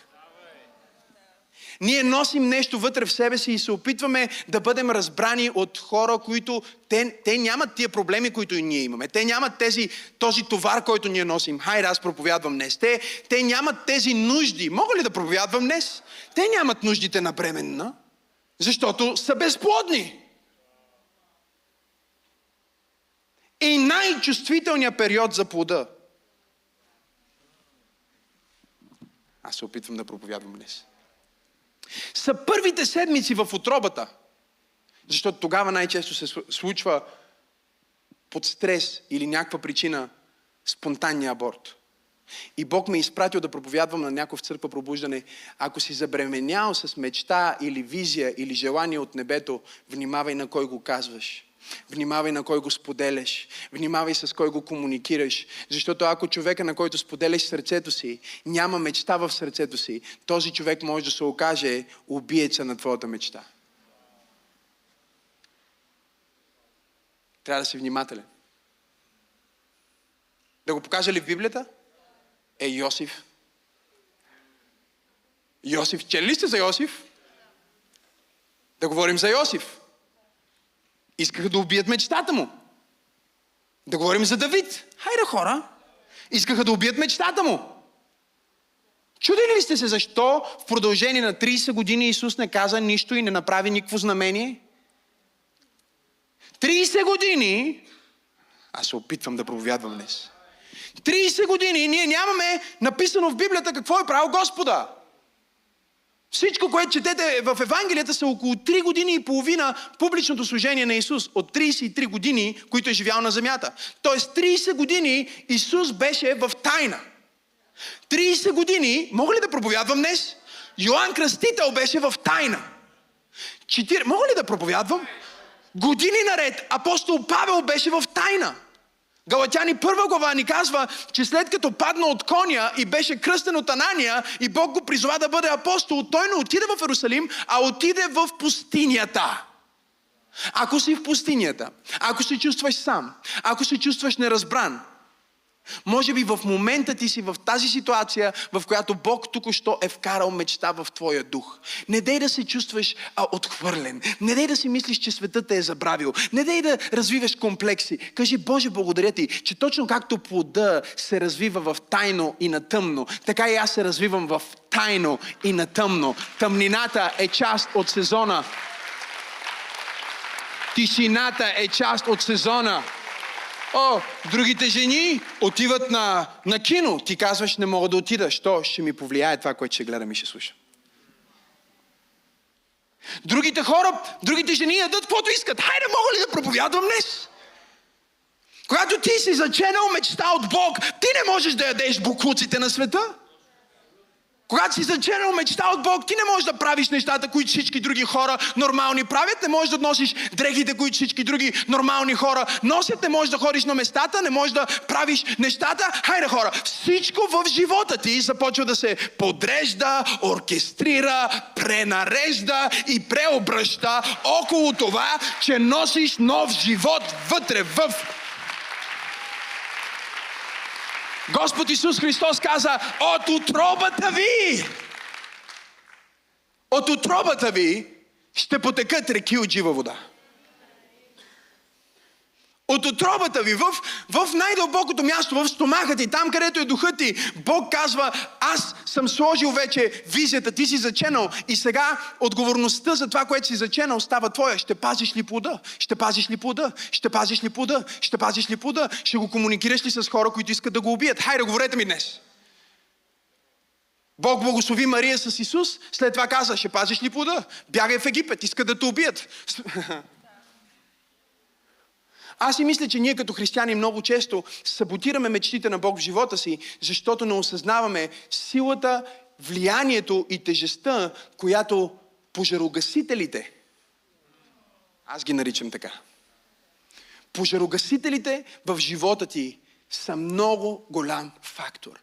Ние носим нещо вътре в себе си и се опитваме да бъдем разбрани от хора, които те, те нямат тия проблеми, които и ние имаме. Те нямат тези, този товар, който ние носим. Хайде, аз проповядвам днес. Те, те нямат тези нужди. Мога ли да проповядвам днес? Те нямат нуждите на бременна, защото са безплодни. И най-чувствителният период за плода – Аз се опитвам да проповядвам днес. Са първите седмици в отробата. Защото тогава най-често се случва под стрес или някаква причина спонтанния аборт. И Бог ме е изпратил да проповядвам на някой в църква пробуждане. Ако си забременял с мечта или визия или желание от небето, внимавай на кой го казваш. Внимавай на кой го споделяш. Внимавай с кой го комуникираш. Защото ако човека, на който споделяш сърцето си, няма мечта в сърцето си, този човек може да се окаже убиеца на твоята мечта. Трябва да си внимателен. Да го покажа ли в Библията? Е, Йосиф. Йосиф. Чели ли сте за Йосиф? Да говорим за Йосиф. Искаха да убият мечтата му. Да говорим за Давид. Хайде хора. Искаха да убият мечтата му. Чудили ли сте се защо в продължение на 30 години Исус не каза нищо и не направи никакво знамение? 30 години, аз се опитвам да проповядвам днес. 30 години ние нямаме написано в Библията какво е правил Господа. Всичко, което четете в Евангелията са около 3 години и половина публичното служение на Исус от 33 години, които е живял на земята. Тоест 30 години Исус беше в тайна. 30 години, мога ли да проповядвам днес? Йоанн Кръстител беше в тайна. Четир... Мога ли да проповядвам? Години наред апостол Павел беше в тайна. Галатяни първа глава ни казва, че след като падна от коня и беше кръстен от Анания и Бог го призова да бъде апостол, той не отиде в Иерусалим, а отиде в пустинята. Ако си в пустинята, ако се чувстваш сам, ако се чувстваш неразбран, може би в момента ти си в тази ситуация, в която Бог току-що е вкарал мечта в твоя дух. Не дей да се чувстваш а, отхвърлен. Не дей да си мислиш, че светът те е забравил. Не дей да развиваш комплекси. Кажи, Боже, благодаря ти, че точно както плода се развива в тайно и на тъмно, така и аз се развивам в тайно и на тъмно. Тъмнината е част от сезона. Тишината е част от сезона. О, другите жени отиват на, на кино. Ти казваш, не мога да отида. Що? Ще ми повлияе това, което ще гледам и ще слушам. Другите хора, другите жени ядат каквото искат. Хайде, мога ли да проповядвам днес? Когато ти си заченал мечта от Бог, ти не можеш да ядеш буклуците на света. Когато си заченал мечта от Бог, ти не можеш да правиш нещата, които всички други хора нормални правят. Не можеш да носиш дрехите, които всички други нормални хора носят. Не можеш да ходиш на местата, не можеш да правиш нещата. Хайде хора, всичко в живота ти започва да се подрежда, оркестрира, пренарежда и преобръща около това, че носиш нов живот вътре в Господ Исус Христос каза, от утробата ви, от утробата ви ще потекат реки от жива вода. От отробата ви, в, в най-дълбокото място, в стомаха ти, там където е духът ти, Бог казва, аз съм сложил вече визията, ти си заченал и сега отговорността за това, което си заченал, става твоя. Ще пазиш ли плода? Ще пазиш ли плода? Ще пазиш ли плода? Ще пазиш ли плода? Ще го комуникираш ли с хора, които искат да го убият? Хайде, говорете ми днес. Бог благослови Мария с Исус, след това каза, ще пазиш ли плода? Бягай в Египет, искат да те убият. Аз си мисля, че ние като християни много често саботираме мечтите на Бог в живота си, защото не осъзнаваме силата, влиянието и тежестта, която пожарогасителите, аз ги наричам така, пожарогасителите в живота ти са много голям фактор.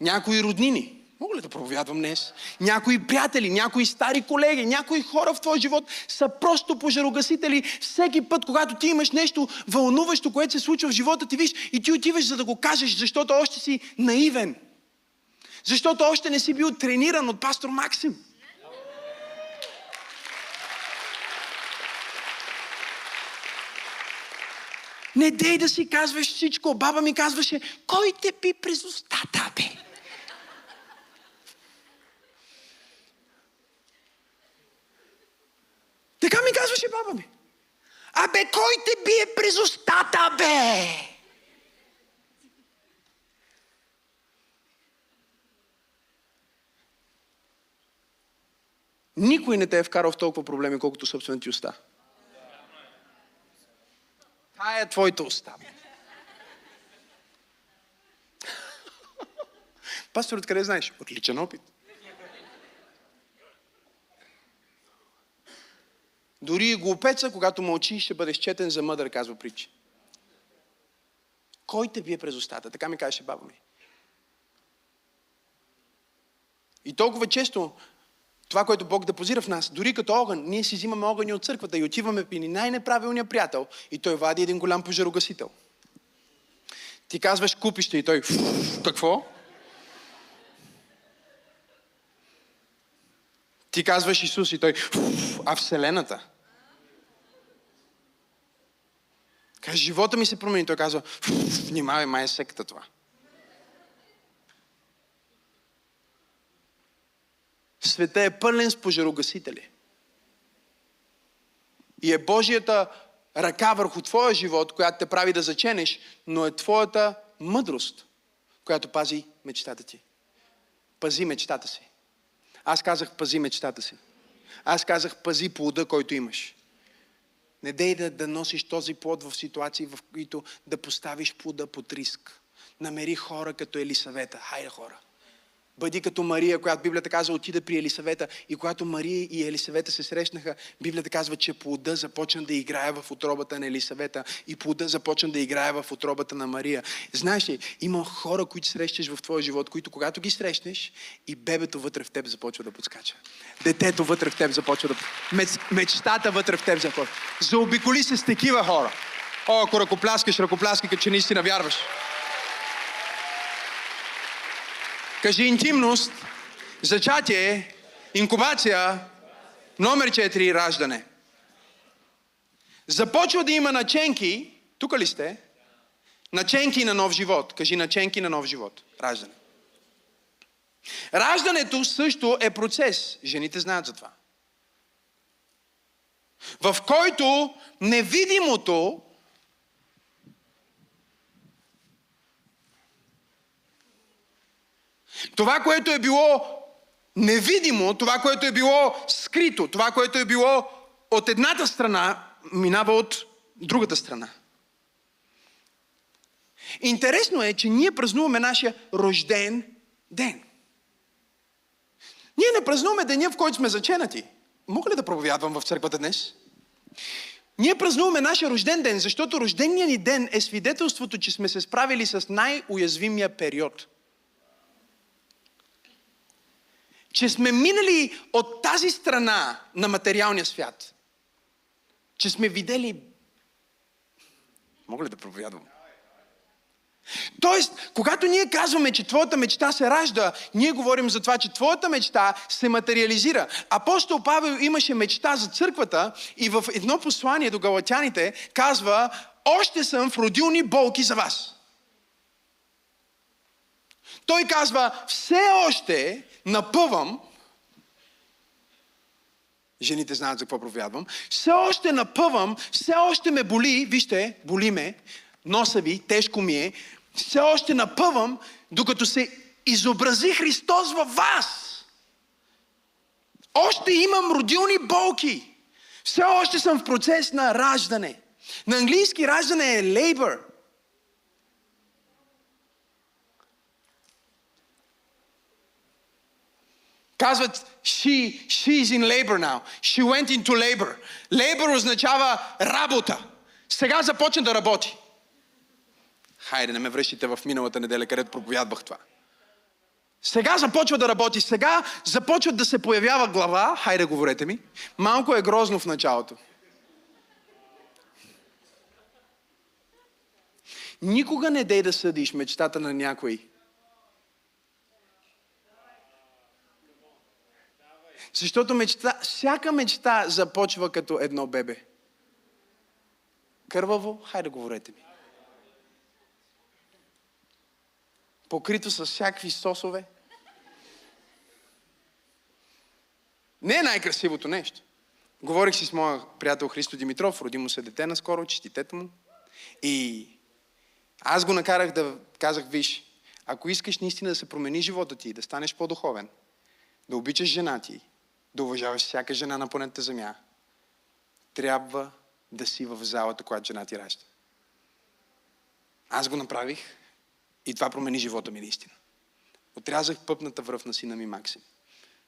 Някои роднини, Мога ли да проповядвам днес? Някои приятели, някои стари колеги, някои хора в твоя живот са просто пожарогасители. Всеки път, когато ти имаш нещо вълнуващо, което се случва в живота ти, виж, и ти отиваш за да го кажеш, защото още си наивен. Защото още не си бил трениран от пастор Максим. Не дей да си казваш всичко. Баба ми казваше, кой те пи през устата, бе? Така ми казваше баба ми. Абе, кой те бие през устата, бе? Никой не те е вкарал в толкова проблеми, колкото собствената уста. Хая твоите уста. <laughs> Пастор, откъде знаеш? Отличен опит. Дори и глупеца, когато мълчи, ще бъде счетен за мъдър, казва притча. Кой те бие през устата? Така ми каже баба ми. И толкова често това, което Бог депозира в нас, дори като огън, ние си взимаме огъни от църквата и отиваме при най-неправилния приятел и той вади един голям пожарогасител. Ти казваш купище и той какво? Ти казваш Исус и той а Вселената. Каже, живота ми се промени. Той казва, внимавай, май е секта това. Света е пълен с пожарогасители. И е Божията ръка върху твоя живот, която те прави да заченеш, но е твоята мъдрост, която пази мечтата ти. Пази мечтата си. Аз казах, пази мечтата си. Аз казах, пази плода, който имаш. Не дей да, да носиш този плод в ситуации, в които да поставиш плода под риск. Намери хора като Елисавета. Хайде хора. Бъди като Мария, която Библията казва отида при Елисавета. И когато Мария и Елисавета се срещнаха, Библията казва, че плода започна да играе в отробата на Елисавета и плода започна да играе в отробата на Мария. Знаеш ли, има хора, които срещаш в твоя живот, които когато ги срещнеш и бебето вътре в теб започва да подскача. Детето вътре в теб започва да... Мечтата вътре в теб започва. Заобиколи се с такива хора. О, ако ръкопляскаш, ръкопляскай, че наистина вярваш. Кажи интимност, зачатие, инкубация, номер 4, раждане. Започва да има наченки, тук ли сте? Наченки на нов живот. Кажи наченки на нов живот. Раждане. Раждането също е процес. Жените знаят за това. В който невидимото Това, което е било невидимо, това, което е било скрито, това, което е било от едната страна, минава от другата страна. Интересно е, че ние празнуваме нашия рожден ден. Ние не празнуваме деня, в който сме заченати. Мога ли да проповядвам в църквата днес? Ние празнуваме нашия рожден ден, защото рождения ни ден е свидетелството, че сме се справили с най-уязвимия период – че сме минали от тази страна на материалния свят. Че сме видели... Мога ли да проповядвам? Тоест, когато ние казваме, че твоята мечта се ражда, ние говорим за това, че твоята мечта се материализира. Апостол Павел имаше мечта за църквата и в едно послание до галатяните казва, още съм в родилни болки за вас. Той казва, все още напъвам, жените знаят за какво проповядвам, все още напъвам, все още ме боли, вижте, боли ме, носа ви, тежко ми е, все още напъвам, докато се изобрази Христос във вас. Още имам родилни болки. Все още съм в процес на раждане. На английски раждане е labor. Казват, she, she's in labor now. She went into labor. Labor означава работа. Сега започна да работи. Хайде, не ме връщите в миналата неделя, където проповядвах това. Сега започва да работи. Сега започва да се появява глава. Хайде, говорете ми. Малко е грозно в началото. Никога не дей да съдиш мечтата на някой Защото мечта, всяка мечта започва като едно бебе. Кърваво, хайде говорете ми. Покрито с всякакви сосове. Не е най-красивото нещо. Говорих си с моя приятел Христо Димитров, роди му се дете наскоро, честитето му. И аз го накарах да казах, виж, ако искаш наистина да се промени живота ти, да станеш по-духовен, да обичаш жена ти, да уважаваш всяка жена на планетата Земя, трябва да си в залата, когато жена ти ражда. Аз го направих и това промени живота ми наистина. Отрязах пъпната връв на сина ми Максим.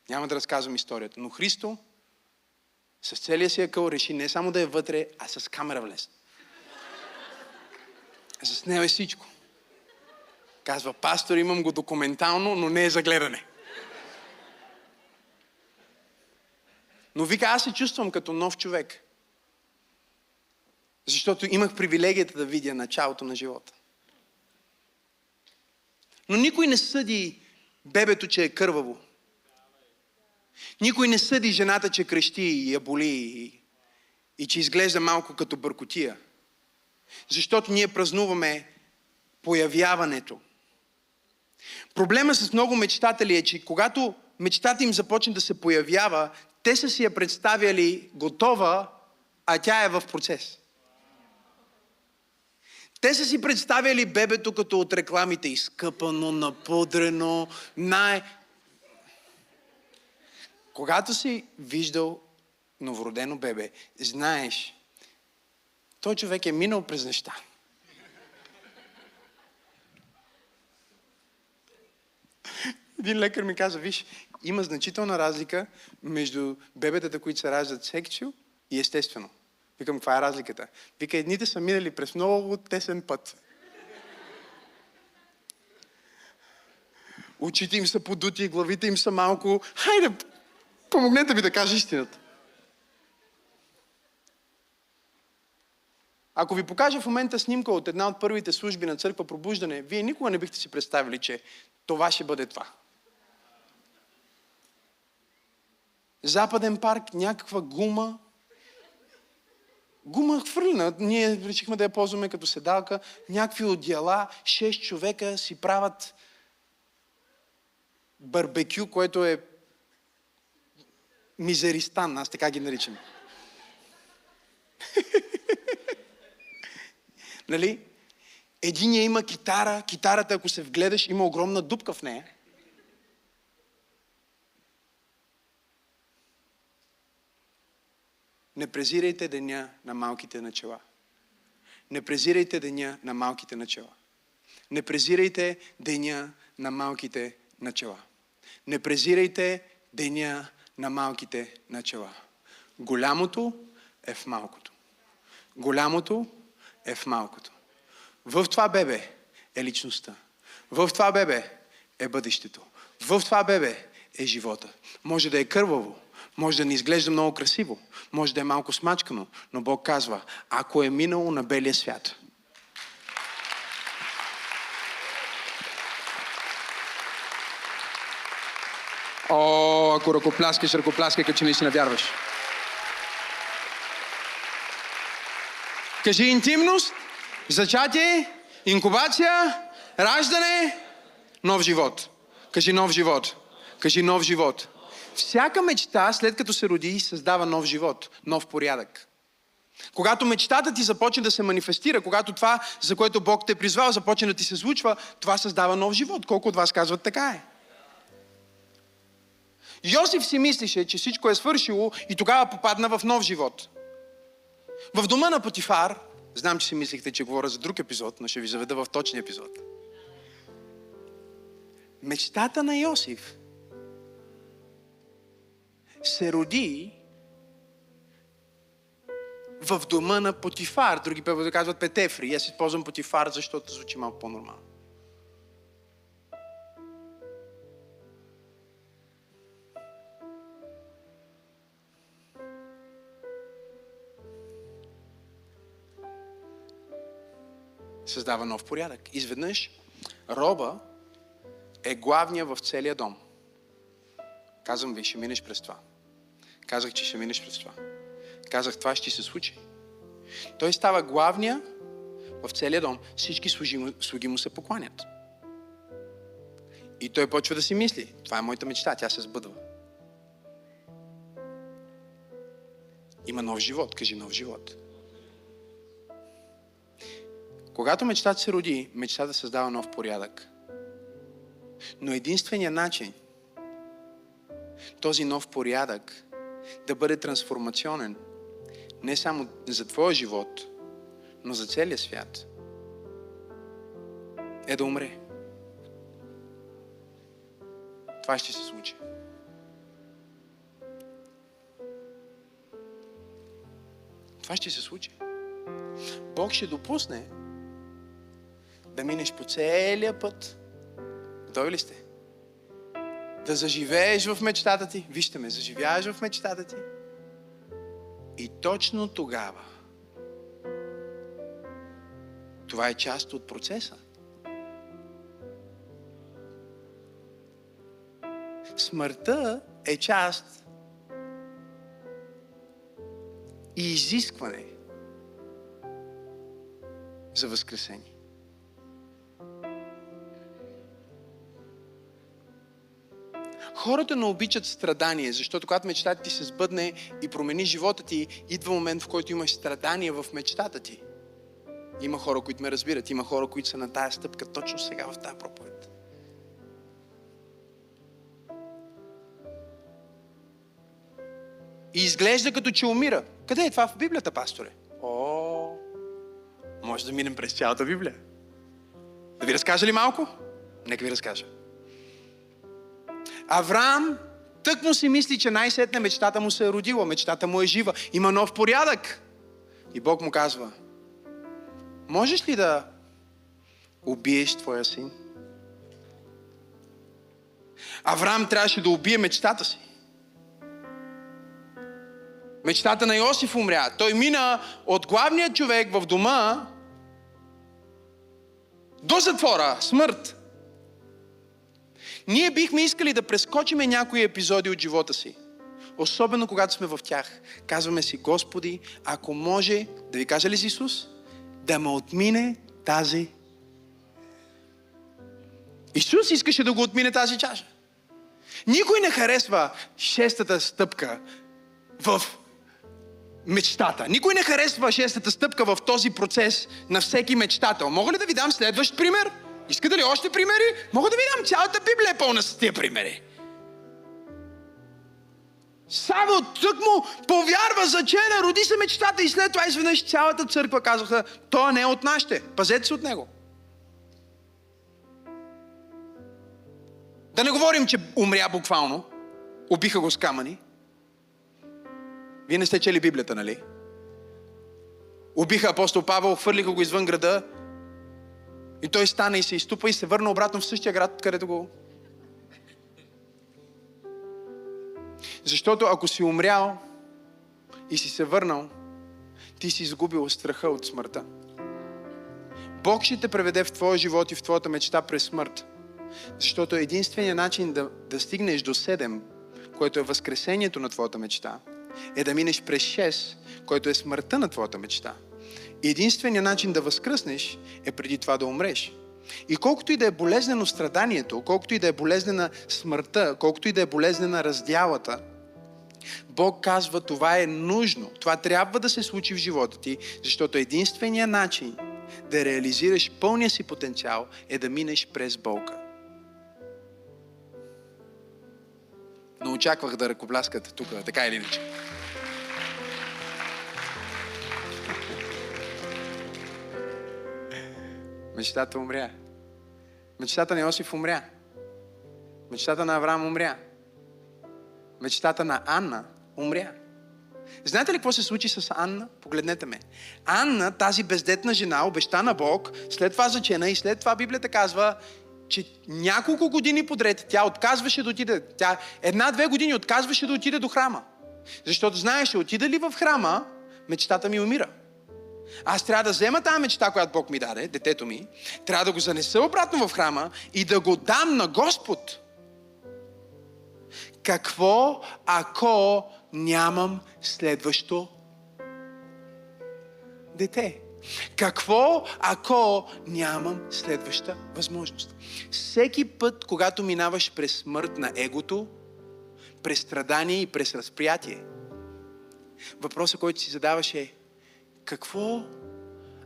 Няма да разказвам историята, но Христо с целия си акъл реши не само да е вътре, а с камера влез. С нея е всичко. Казва, пастор, имам го документално, но не е за гледане. Но вика, аз се чувствам като нов човек. Защото имах привилегията да видя началото на живота. Но никой не съди бебето, че е кърваво. Никой не съди жената, че крещи и я боли и, и че изглежда малко като бъркотия. Защото ние празнуваме появяването. Проблема с много мечтатели е, че когато мечтата им започне да се появява, те са си я представяли готова, а тя е в процес. Те са си представяли бебето като от рекламите, изкъпано, напудрено, най... Когато си виждал новородено бебе, знаеш, той човек е минал през неща. Един лекар ми каза, виж, има значителна разлика между бебетата, които се раждат секцио и естествено. Викам, каква е разликата? Вика, едните са минали през много тесен път. Очите им са подути, главите им са малко. Хайде, помогнете ми да кажа истината. Ако ви покажа в момента снимка от една от първите служби на църква пробуждане, вие никога не бихте си представили, че това ще бъде това. Западен парк, някаква гума. Гума хвърлена. Ние решихме да я ползваме като седалка. Някакви отдела, шест човека си правят барбекю, което е мизеристан, аз така ги наричам. <laughs> нали? Единия има китара, китарата, ако се вгледаш, има огромна дупка в нея. Не презирайте деня на малките начала. Не презирайте деня на малките начала. Не презирайте деня на малките начала. Не презирайте деня на малките начала. Голямото е в малкото. Голямото е в малкото. В това бебе е личността. В това бебе е бъдещето. В това бебе е живота. Може да е кърваво, може да не изглежда много красиво, може да е малко смачкано, но Бог казва, ако е минало на белия свят, О, ако ръкопляскаш, ръкопляскай, като че наистина вярваш. Кажи интимност, зачатие, инкубация, раждане, нов живот. Кажи нов живот. Кажи нов живот. Всяка мечта, след като се роди, създава нов живот, нов порядък. Когато мечтата ти започне да се манифестира, когато това, за което Бог те е призвал, започне да ти се случва, това създава нов живот. Колко от вас казват така е? Йосиф си мислише, че всичко е свършило и тогава попадна в нов живот. В дома на Потифар, знам, че си мислихте, че говоря за друг епизод, но ще ви заведа в точния епизод. Мечтата на Йосиф се роди в дома на Потифар. Други да казват Петефри. Аз използвам Потифар, защото звучи малко по-нормално. Създава нов порядък. Изведнъж роба е главния в целия дом. Казвам ви, ще минеш през това. Казах, че ще минеш през това. Казах, това ще се случи. Той става главния в целия дом. Всички слуги му, слуги му се покланят. И той почва да си мисли, това е моята мечта, тя се сбъдва. Има нов живот, кажи нов живот. Когато мечтата се роди, мечтата създава нов порядък. Но единственият начин този нов порядък да бъде трансформационен не само за твоя живот, но за целия свят, е да умре. Това ще се случи. Това ще се случи. Бог ще допусне да минеш по целия път. Готови ли сте? Да заживееш в мечтата ти. Вижте ме, заживяваш в мечтата ти. И точно тогава това е част от процеса. Смъртта е част и изискване за възкресение. Хората не обичат страдание, защото когато мечтата ти се сбъдне и промени живота ти, идва момент, в който имаш страдание в мечтата ти. Има хора, които ме разбират, има хора, които са на тая стъпка точно сега в тази проповед. И изглежда като че умира. Къде е това в Библията, пасторе? О, може да минем през цялата Библия. Да ви разкажа ли малко? Нека ви разкажа. Авраам тък му си мисли, че най-сетне мечтата му се е родила, мечтата му е жива, има нов порядък. И Бог му казва, можеш ли да убиеш твоя син? Авраам трябваше да убие мечтата си. Мечтата на Йосиф умря. Той мина от главния човек в дома до затвора, смърт. Ние бихме искали да прескочиме някои епизоди от живота си. Особено когато сме в тях. Казваме си, Господи, ако може, да ви кажа ли Исус, да ме отмине тази. Исус искаше да го отмине тази чаша. Никой не харесва шестата стъпка в мечтата. Никой не харесва шестата стъпка в този процес на всеки мечтател. Мога ли да ви дам следващ пример? Искате ли още примери? Мога да ви дам цялата Библия е пълна с тия примери. Само тък му повярва, зачена, роди се мечтата и след това изведнъж цялата църква казаха, той не е от нашите, пазете се от него. Да не говорим, че умря буквално, убиха го с камъни. Вие не сте чели Библията, нали? Убиха апостол Павел, хвърлиха го извън града и той стана и се изтупа и се върна обратно в същия град, където го... Защото ако си умрял и си се върнал, ти си изгубил страха от смъртта. Бог ще те преведе в твоя живот и в твоята мечта през смърт. Защото единственият начин да, да стигнеш до 7, което е възкресението на твоята мечта, е да минеш през 6, което е смъртта на твоята мечта. Единственият начин да възкръснеш е преди това да умреш. И колкото и да е болезнено страданието, колкото и да е болезнена смъртта, колкото и да е болезнена раздялата, Бог казва, това е нужно. Това трябва да се случи в живота ти, защото единственият начин да реализираш пълния си потенциал е да минеш през болка. Но очаквах да ръкопляскате тук, така или иначе. Мечтата умря. Мечтата на Йосиф умря. Мечтата на Авраам умря. Мечтата на Анна умря. Знаете ли какво се случи с Анна? Погледнете ме. Анна, тази бездетна жена, обеща на Бог, след това зачена и след това Библията казва, че няколко години подред тя отказваше да отиде. Тя една-две години отказваше да отиде до храма. Защото знаеше, отида ли в храма, мечтата ми умира. Аз трябва да взема тази мечта, която Бог ми даде, детето ми, трябва да го занеса обратно в храма и да го дам на Господ. Какво, ако нямам следващо дете? Какво, ако нямам следваща възможност? Всеки път, когато минаваш през смърт на егото, през страдание и през разприятие, въпросът, който си задаваш е какво,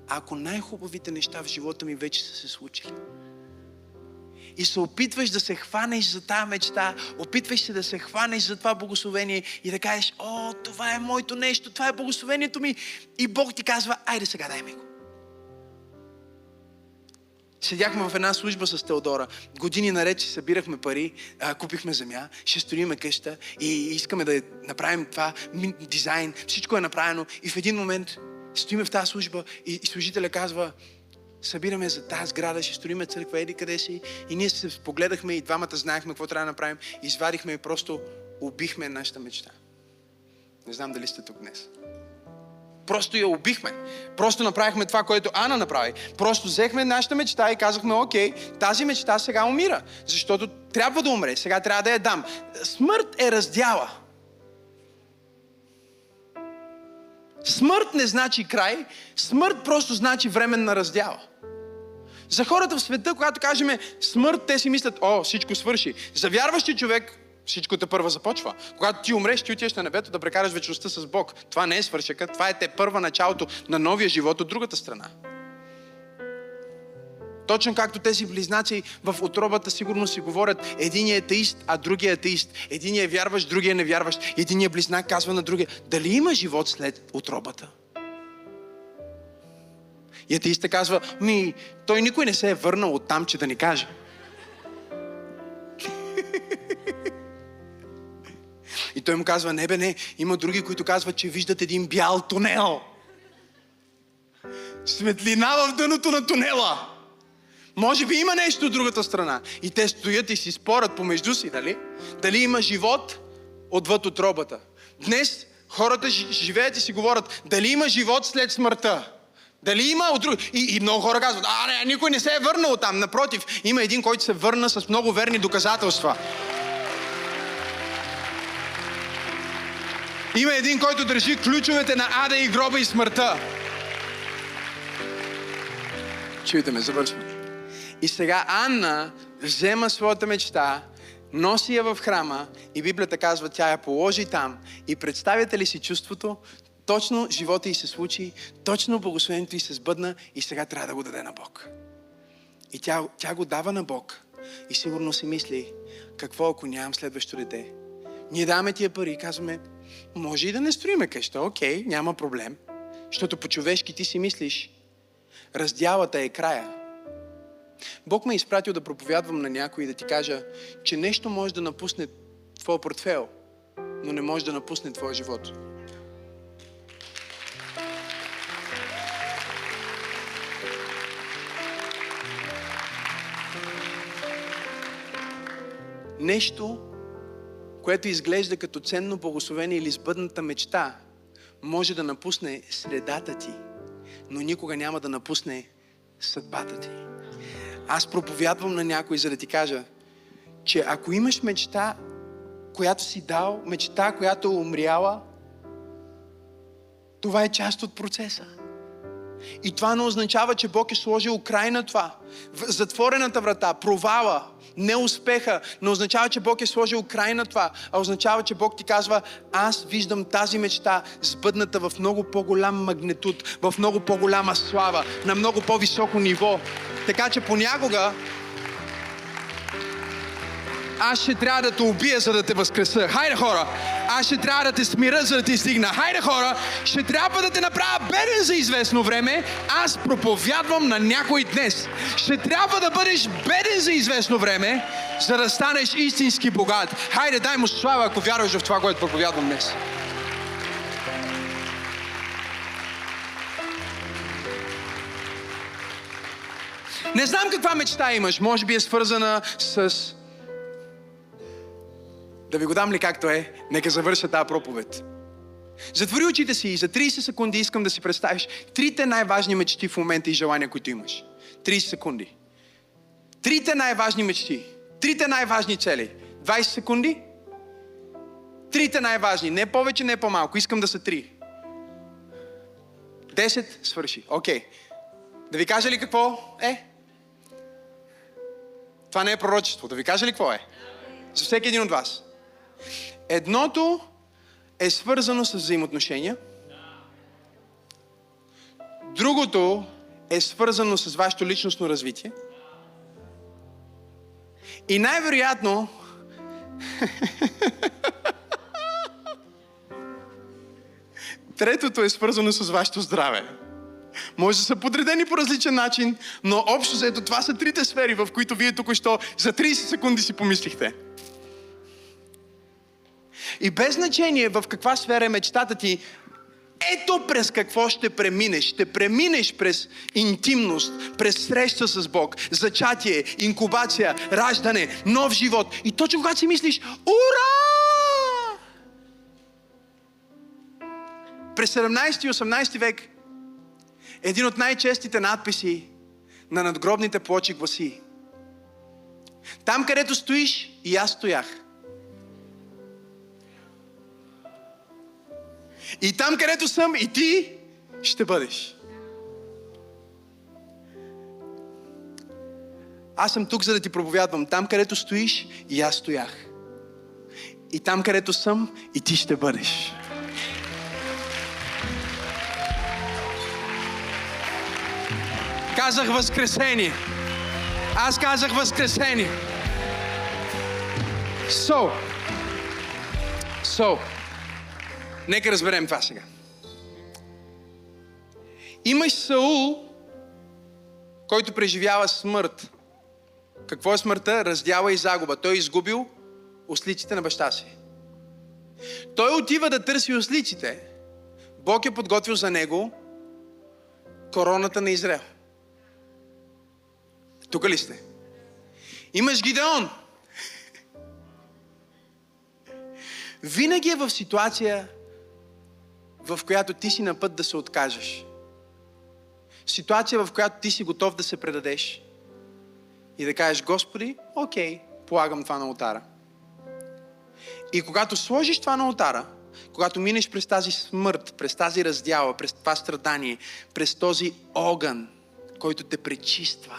ако най-хубавите неща в живота ми вече са се случили? И се опитваш да се хванеш за тази мечта, опитваш се да се хванеш за това благословение и да кажеш, о, това е моето нещо, това е благословението ми. И Бог ти казва, айде сега дай ми го. Седяхме в една служба с Теодора. Години наред си събирахме пари, а, купихме земя, ще строиме къща и искаме да направим това, дизайн, всичко е направено. И в един момент стоиме в тази служба и, и служителя казва, събираме за тази сграда, ще строиме църква, еди къде си. И ние се погледахме и двамата знаехме какво трябва да направим. Извадихме и просто убихме нашата мечта. Не знам дали сте тук днес. Просто я убихме. Просто направихме това, което Ана направи. Просто взехме нашата мечта и казахме, окей, тази мечта сега умира. Защото трябва да умре, сега трябва да я дам. Смърт е раздяла. Смърт не значи край, смърт просто значи временна раздяла. За хората в света, когато кажем смърт, те си мислят, о, всичко свърши. За вярващи човек, всичко те първа започва. Когато ти умреш, ти отиваш на небето да прекараш вечността с Бог. Това не е свършека, това е те първа началото на новия живот от другата страна. Точно както тези близнаци в отробата сигурно си говорят, единият е атеист, а другия е атеист. Единият е вярващ, другия е невярващ. Единият близнак казва на другия, дали има живот след отробата? И атеиста казва, ми, той никой не се е върнал от там, че да ни каже. <laughs> И той му казва, не бе, не, има други, които казват, че виждат един бял тунел. Светлина в дъното на тунела. Може би има нещо от другата страна. И те стоят и си спорят помежду си, дали? Дали има живот отвъд отробата. Днес хората жи- живеят и си говорят, дали има живот след смъртта. Дали има от друг... и, и много хора казват, а не, никой не се е върнал там. Напротив, има един, който се върна с много верни доказателства. Има един, който държи ключовете на ада и гроба и смъртта. Чуйте ме, завършвам. И сега Анна взема своята мечта, носи я в храма и Библията казва, тя я положи там. И представяте ли си чувството? Точно живота й се случи, точно благословението й се сбъдна и сега трябва да го даде на Бог. И тя, тя го дава на Бог. И сигурно си мисли, какво ако нямам следващо дете? Ние даваме тия пари и казваме, може и да не строиме къща, окей, няма проблем. Защото по-човешки ти си мислиш, раздялата е края. Бог ме е изпратил да проповядвам на някой и да ти кажа, че нещо може да напусне твоя портфел, но не може да напусне твоя живот. Нещо, което изглежда като ценно благословение или сбъдната мечта, може да напусне средата ти, но никога няма да напусне съдбата ти. Аз проповядвам на някой, за да ти кажа, че ако имаш мечта, която си дал, мечта, която е умряла, това е част от процеса. И това не означава, че Бог е сложил край на това. Затворената врата, провала, неуспеха не означава, че Бог е сложил край на това, а означава, че Бог ти казва, аз виждам тази мечта сбъдната в много по-голям магнитуд, в много по-голяма слава, на много по-високо ниво. Така че понякога аз ще трябва да те убия, за да те възкреса. Хайде хора! Аз ще трябва да те смира, за да ти стигна. Хайде хора! Ще трябва да те направя беден за известно време. Аз проповядвам на някой днес. Ще трябва да бъдеш беден за известно време, за да станеш истински богат. Хайде, дай му слава, ако вярваш в това, което проповядвам днес. Не знам каква мечта имаш. Може би е свързана с да ви го дам ли както е? Нека завърша тази проповед. Затвори очите си и за 30 секунди искам да си представиш трите най-важни мечти в момента и желания, които имаш. 30 секунди. Трите най-важни мечти. Трите най-важни цели. 20 секунди. Трите най-важни. Не повече, не по-малко. Искам да са три. 10 свърши. Окей. Да ви кажа ли какво е? Това не е пророчество. Да ви кажа ли какво е? За всеки един от вас. Едното е свързано с взаимоотношения. Другото е свързано с вашето личностно развитие. И най-вероятно <laughs> Третото е свързано с вашето здраве. Може да са подредени по различен начин, но общо заето това са трите сфери, в които вие току-що за 30 секунди си помислихте. И без значение в каква сфера е мечтата ти, ето през какво ще преминеш. Ще преминеш през интимност, през среща с Бог, зачатие, инкубация, раждане, нов живот. И точно когато си мислиш, ура! През 17 и 18 век един от най-честите надписи на надгробните плочи гласи Там, където стоиш, и аз стоях. И там, където съм, и ти ще бъдеш. Аз съм тук, за да ти проповядвам. Там, където стоиш, и аз стоях. И там, където съм, и ти ще бъдеш. Казах възкресение. Аз казах възкресение. So, so, Нека разберем това сега. Имаш Саул, който преживява смърт. Какво е смъртта? Раздяла и загуба. Той е изгубил ослиците на баща си. Той отива да търси ослиците. Бог е подготвил за него короната на Израел. Тук ли сте? Имаш Гидеон. <laughs> Винаги е в ситуация, в която ти си на път да се откажеш. Ситуация, в която ти си готов да се предадеш. И да кажеш, Господи, окей, полагам това на алтара. И когато сложиш това на алтара, когато минеш през тази смърт, през тази раздяла, през това страдание, през този огън, който те пречиства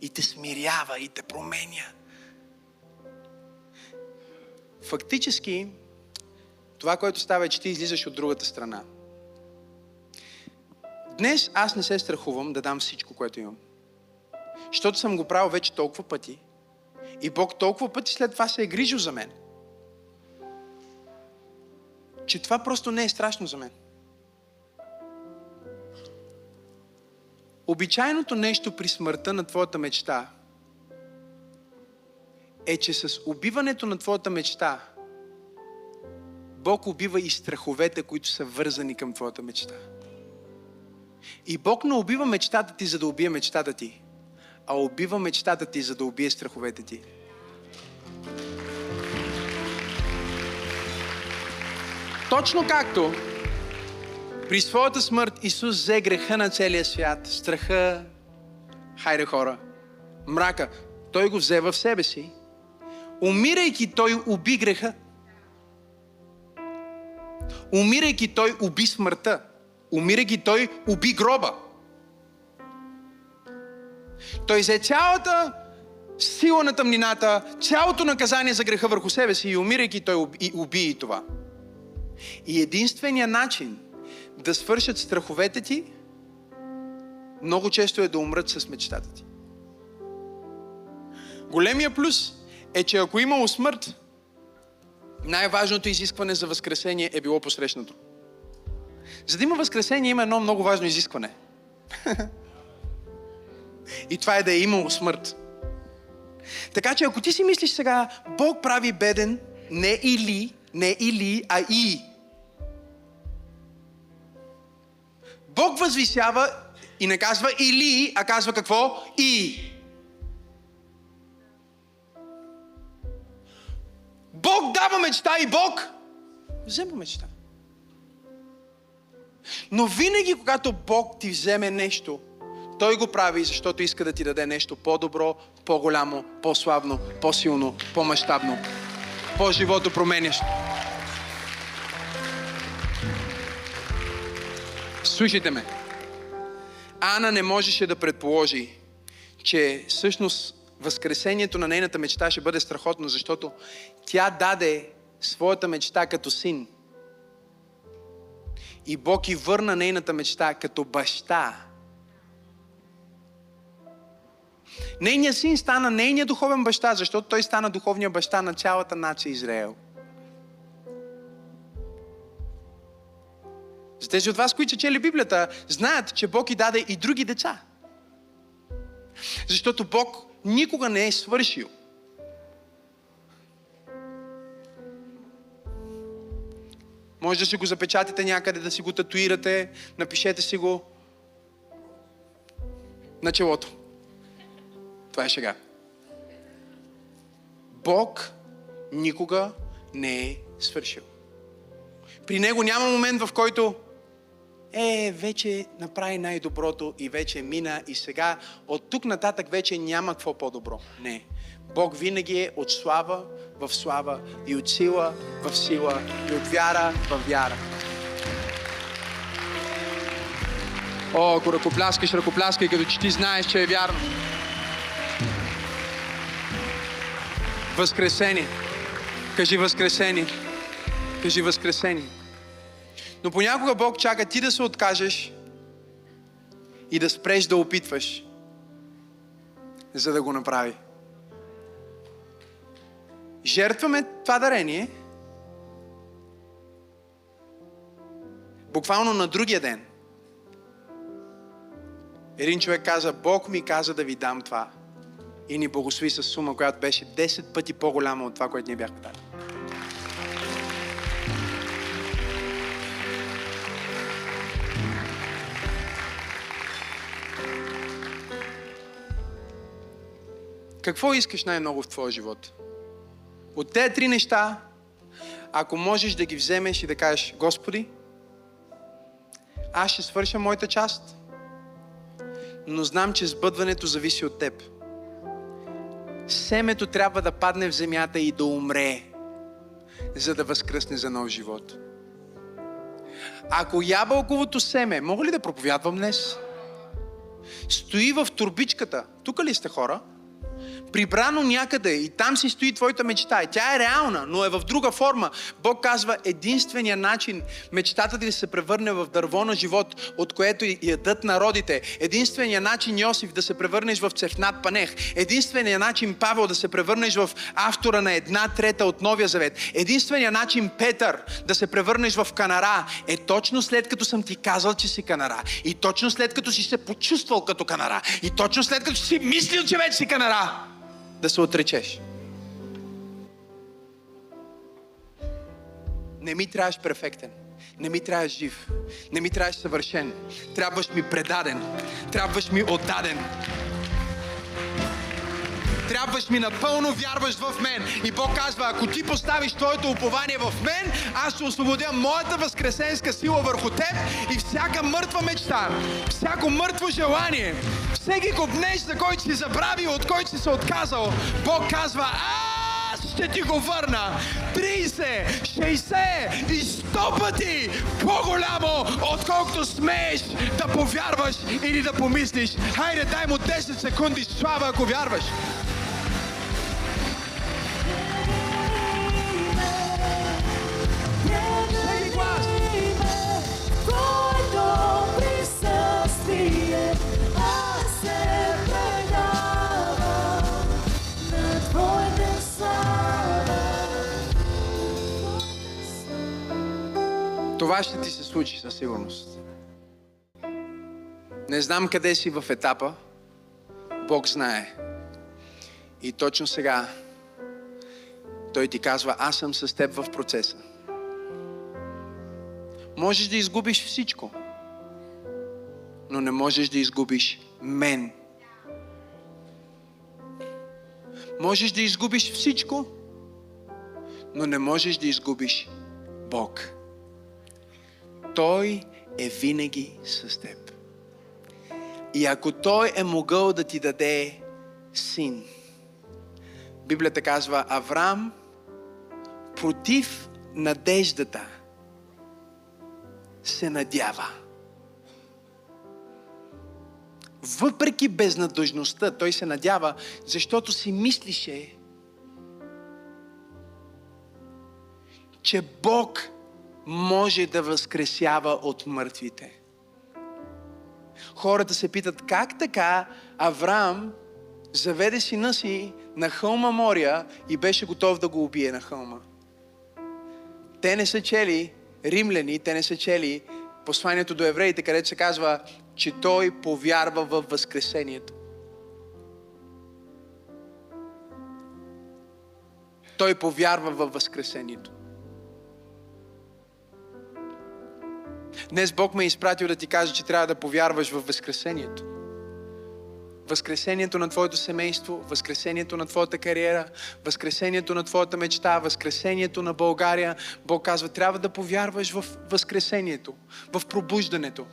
и те смирява и те променя. Фактически, това, което става е, че ти излизаш от другата страна. Днес аз не се страхувам да дам всичко, което имам. Защото съм го правил вече толкова пъти. И Бог толкова пъти след това се е грижил за мен. Че това просто не е страшно за мен. Обичайното нещо при смъртта на твоята мечта е, че с убиването на твоята мечта Бог убива и страховете, които са вързани към твоята мечта. И Бог не убива мечтата ти, за да убие мечтата ти, а убива мечтата ти, за да убие страховете ти. Точно както при своята смърт Исус взе греха на целия свят, страха, хайде хора, мрака, Той го взе в себе си. Умирайки, Той уби греха. Умирайки той уби смъртта. Умирайки той уби гроба. Той взе цялата сила на тъмнината, цялото наказание за греха върху себе си и умирайки той уби, уби и това. И единственият начин да свършат страховете ти, много често е да умрат с мечтата ти. Големия плюс е, че ако имало смърт, най-важното изискване за възкресение е било посрещнато. За да има възкресение има едно много важно изискване. <laughs> И това е да е имало смърт. Така че ако ти си мислиш сега, Бог прави беден не или, не или, а и. Бог възвисява и не казва или, а казва какво? И. Бог дава мечта и Бог взема мечта. Но винаги, когато Бог ти вземе нещо, Той го прави, защото иска да ти даде нещо по-добро, по-голямо, по-славно, по-силно, по-мащабно, по-живото променящо. Слушайте ме. Ана не можеше да предположи, че всъщност възкресението на нейната мечта ще бъде страхотно, защото тя даде своята мечта като син. И Бог и върна нейната мечта като баща. Нейният син стана нейният духовен баща, защото той стана духовния баща на цялата нация Израел. Тези от вас, които са чели Библията, знаят, че Бог и даде и други деца. Защото Бог никога не е свършил. Може да си го запечатите някъде, да си го татуирате, напишете си го на челото. Това е шега. Бог никога не е свършил. При Него няма момент, в който е, вече направи най-доброто и вече мина и сега от тук нататък вече няма какво по-добро. Не. Бог винаги е от слава в слава и от сила в сила и от вяра в вяра. О, ако ръкопляскаш, ръкопляскай, като че ти знаеш, че е вярно. Възкресение. Кажи възкресение. Кажи възкресение. Но понякога Бог чака ти да се откажеш и да спреш да опитваш, за да го направи. Жертваме това дарение буквално на другия ден. Един човек каза, Бог ми каза да ви дам това. И ни благослови с сума, която беше 10 пъти по-голяма от това, което ние бяхме дали. Какво искаш най-много в твоя живот? От тези три неща, ако можеш да ги вземеш и да кажеш, Господи, аз ще свърша моята част, но знам, че сбъдването зависи от Теб. Семето трябва да падне в земята и да умре, за да възкръсне за нов живот. Ако ябълковото семе, мога ли да проповядвам днес? Стои в турбичката. Тук ли сте хора? Прибрано някъде и там си стои твоята мечта. И тя е реална, но е в друга форма. Бог казва, единствения начин мечтата ти да се превърне в дърво на живот, от което ядат народите. Единствения начин Йосиф да се превърнеш в цефнат панех. Единствения начин Павел да се превърнеш в автора на една трета от Новия Завет. Единствения начин Петър да се превърнеш в канара е точно след като съм ти казал, че си канара. И точно след като си се почувствал като канара. И точно след като си мислил, че вече си канара да се отречеш. Не ми трябваш перфектен. Не ми трябваш жив. Не ми трябваш съвършен. Трябваш ми предаден. Трябваш ми отдаден. Трябваш ми напълно вярваш в мен. И Бог казва, ако ти поставиш твоето упование в мен, аз ще освободя моята възкресенска сила върху теб и всяка мъртва мечта, всяко мъртво желание, всеки копнеж, за който си забравил, от който си се отказал, Бог казва, аз ще ти го върна 30, 60 и 100 пъти по-голямо, отколкото смееш да повярваш или да помислиш. Хайде, дай му 10 секунди слава, ако вярваш. Ще ти се случи със сигурност. Не знам къде си в етапа. Бог знае. И точно сега Той ти казва, аз съм с теб в процеса. Можеш да изгубиш всичко, но не можеш да изгубиш мен. Можеш да изгубиш всичко, но не можеш да изгубиш Бог. Той е винаги с теб. И ако Той е могъл да ти даде син, Библията казва, Авраам против надеждата се надява. Въпреки безнадъжността, той се надява, защото си мислише, че Бог може да възкресява от мъртвите. Хората се питат, как така Авраам заведе сина си на хълма Мория и беше готов да го убие на хълма. Те не са чели римляни, те не са чели посланието до евреите, където се казва, че той повярва в Възкресението. Той повярва в Възкресението. Днес Бог ме е изпратил да ти каже, че трябва да повярваш в Възкресението. Възкресението на твоето семейство, Възкресението на твоята кариера, Възкресението на твоята мечта, Възкресението на България. Бог казва, трябва да повярваш в Възкресението, в пробуждането.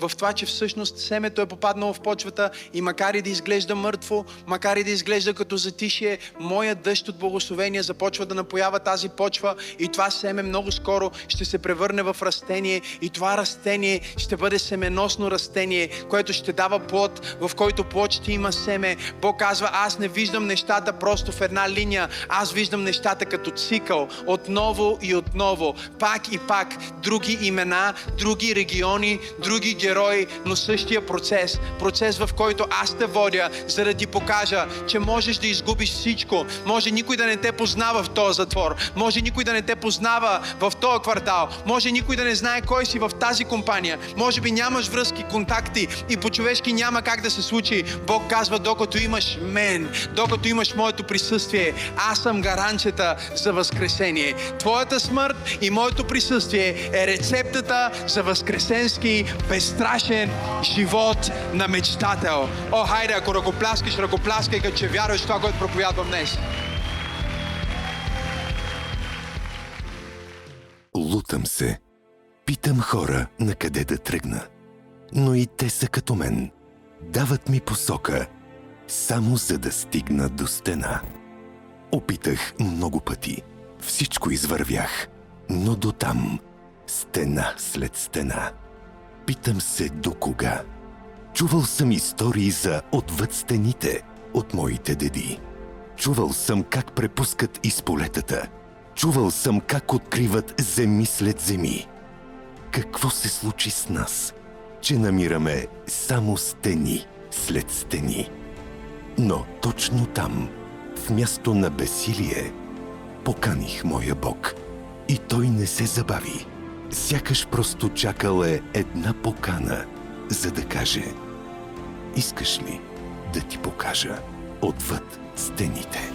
В това, че всъщност семето е попаднало в почвата и макар и да изглежда мъртво, макар и да изглежда като затишие, моя дъжд от благословение започва да напоява тази почва и това семе много скоро ще се превърне в растение и това растение ще бъде семеносно растение, което ще дава плод, в който плод ще има семе. Бог казва, аз не виждам нещата просто в една линия, аз виждам нещата като цикъл, отново и отново, пак и пак, други имена, други региони, други герои, но същия процес. Процес, в който аз те водя, за да ти покажа, че можеш да изгубиш всичко. Може никой да не те познава в този затвор. Може никой да не те познава в този квартал. Може никой да не знае кой си в тази компания. Може би нямаш връзки, контакти и по-човешки няма как да се случи. Бог казва, докато имаш мен, докато имаш моето присъствие, аз съм гаранцията за възкресение. Твоята смърт и моето присъствие е рецептата за възкресенски, безстрашен живот на мечтател. О, хайде, ако ръкопляскаш, ръкопляскай, като че вярваш това, което проповядвам днес. Лутам се. Питам хора на къде да тръгна. Но и те са като мен. Дават ми посока, само за да стигна до стена. Опитах много пъти. Всичко извървях. Но до там. Стена след стена. Питам се до кога. Чувал съм истории за отвъд стените от моите деди. Чувал съм как препускат из полетата. Чувал съм как откриват земи след земи. Какво се случи с нас? Че намираме само стени след стени. Но точно там, в място на бесилие, поканих моя Бог. И той не се забави. Сякаш просто чакал е една покана, за да каже Искаш ли да ти покажа отвъд стените?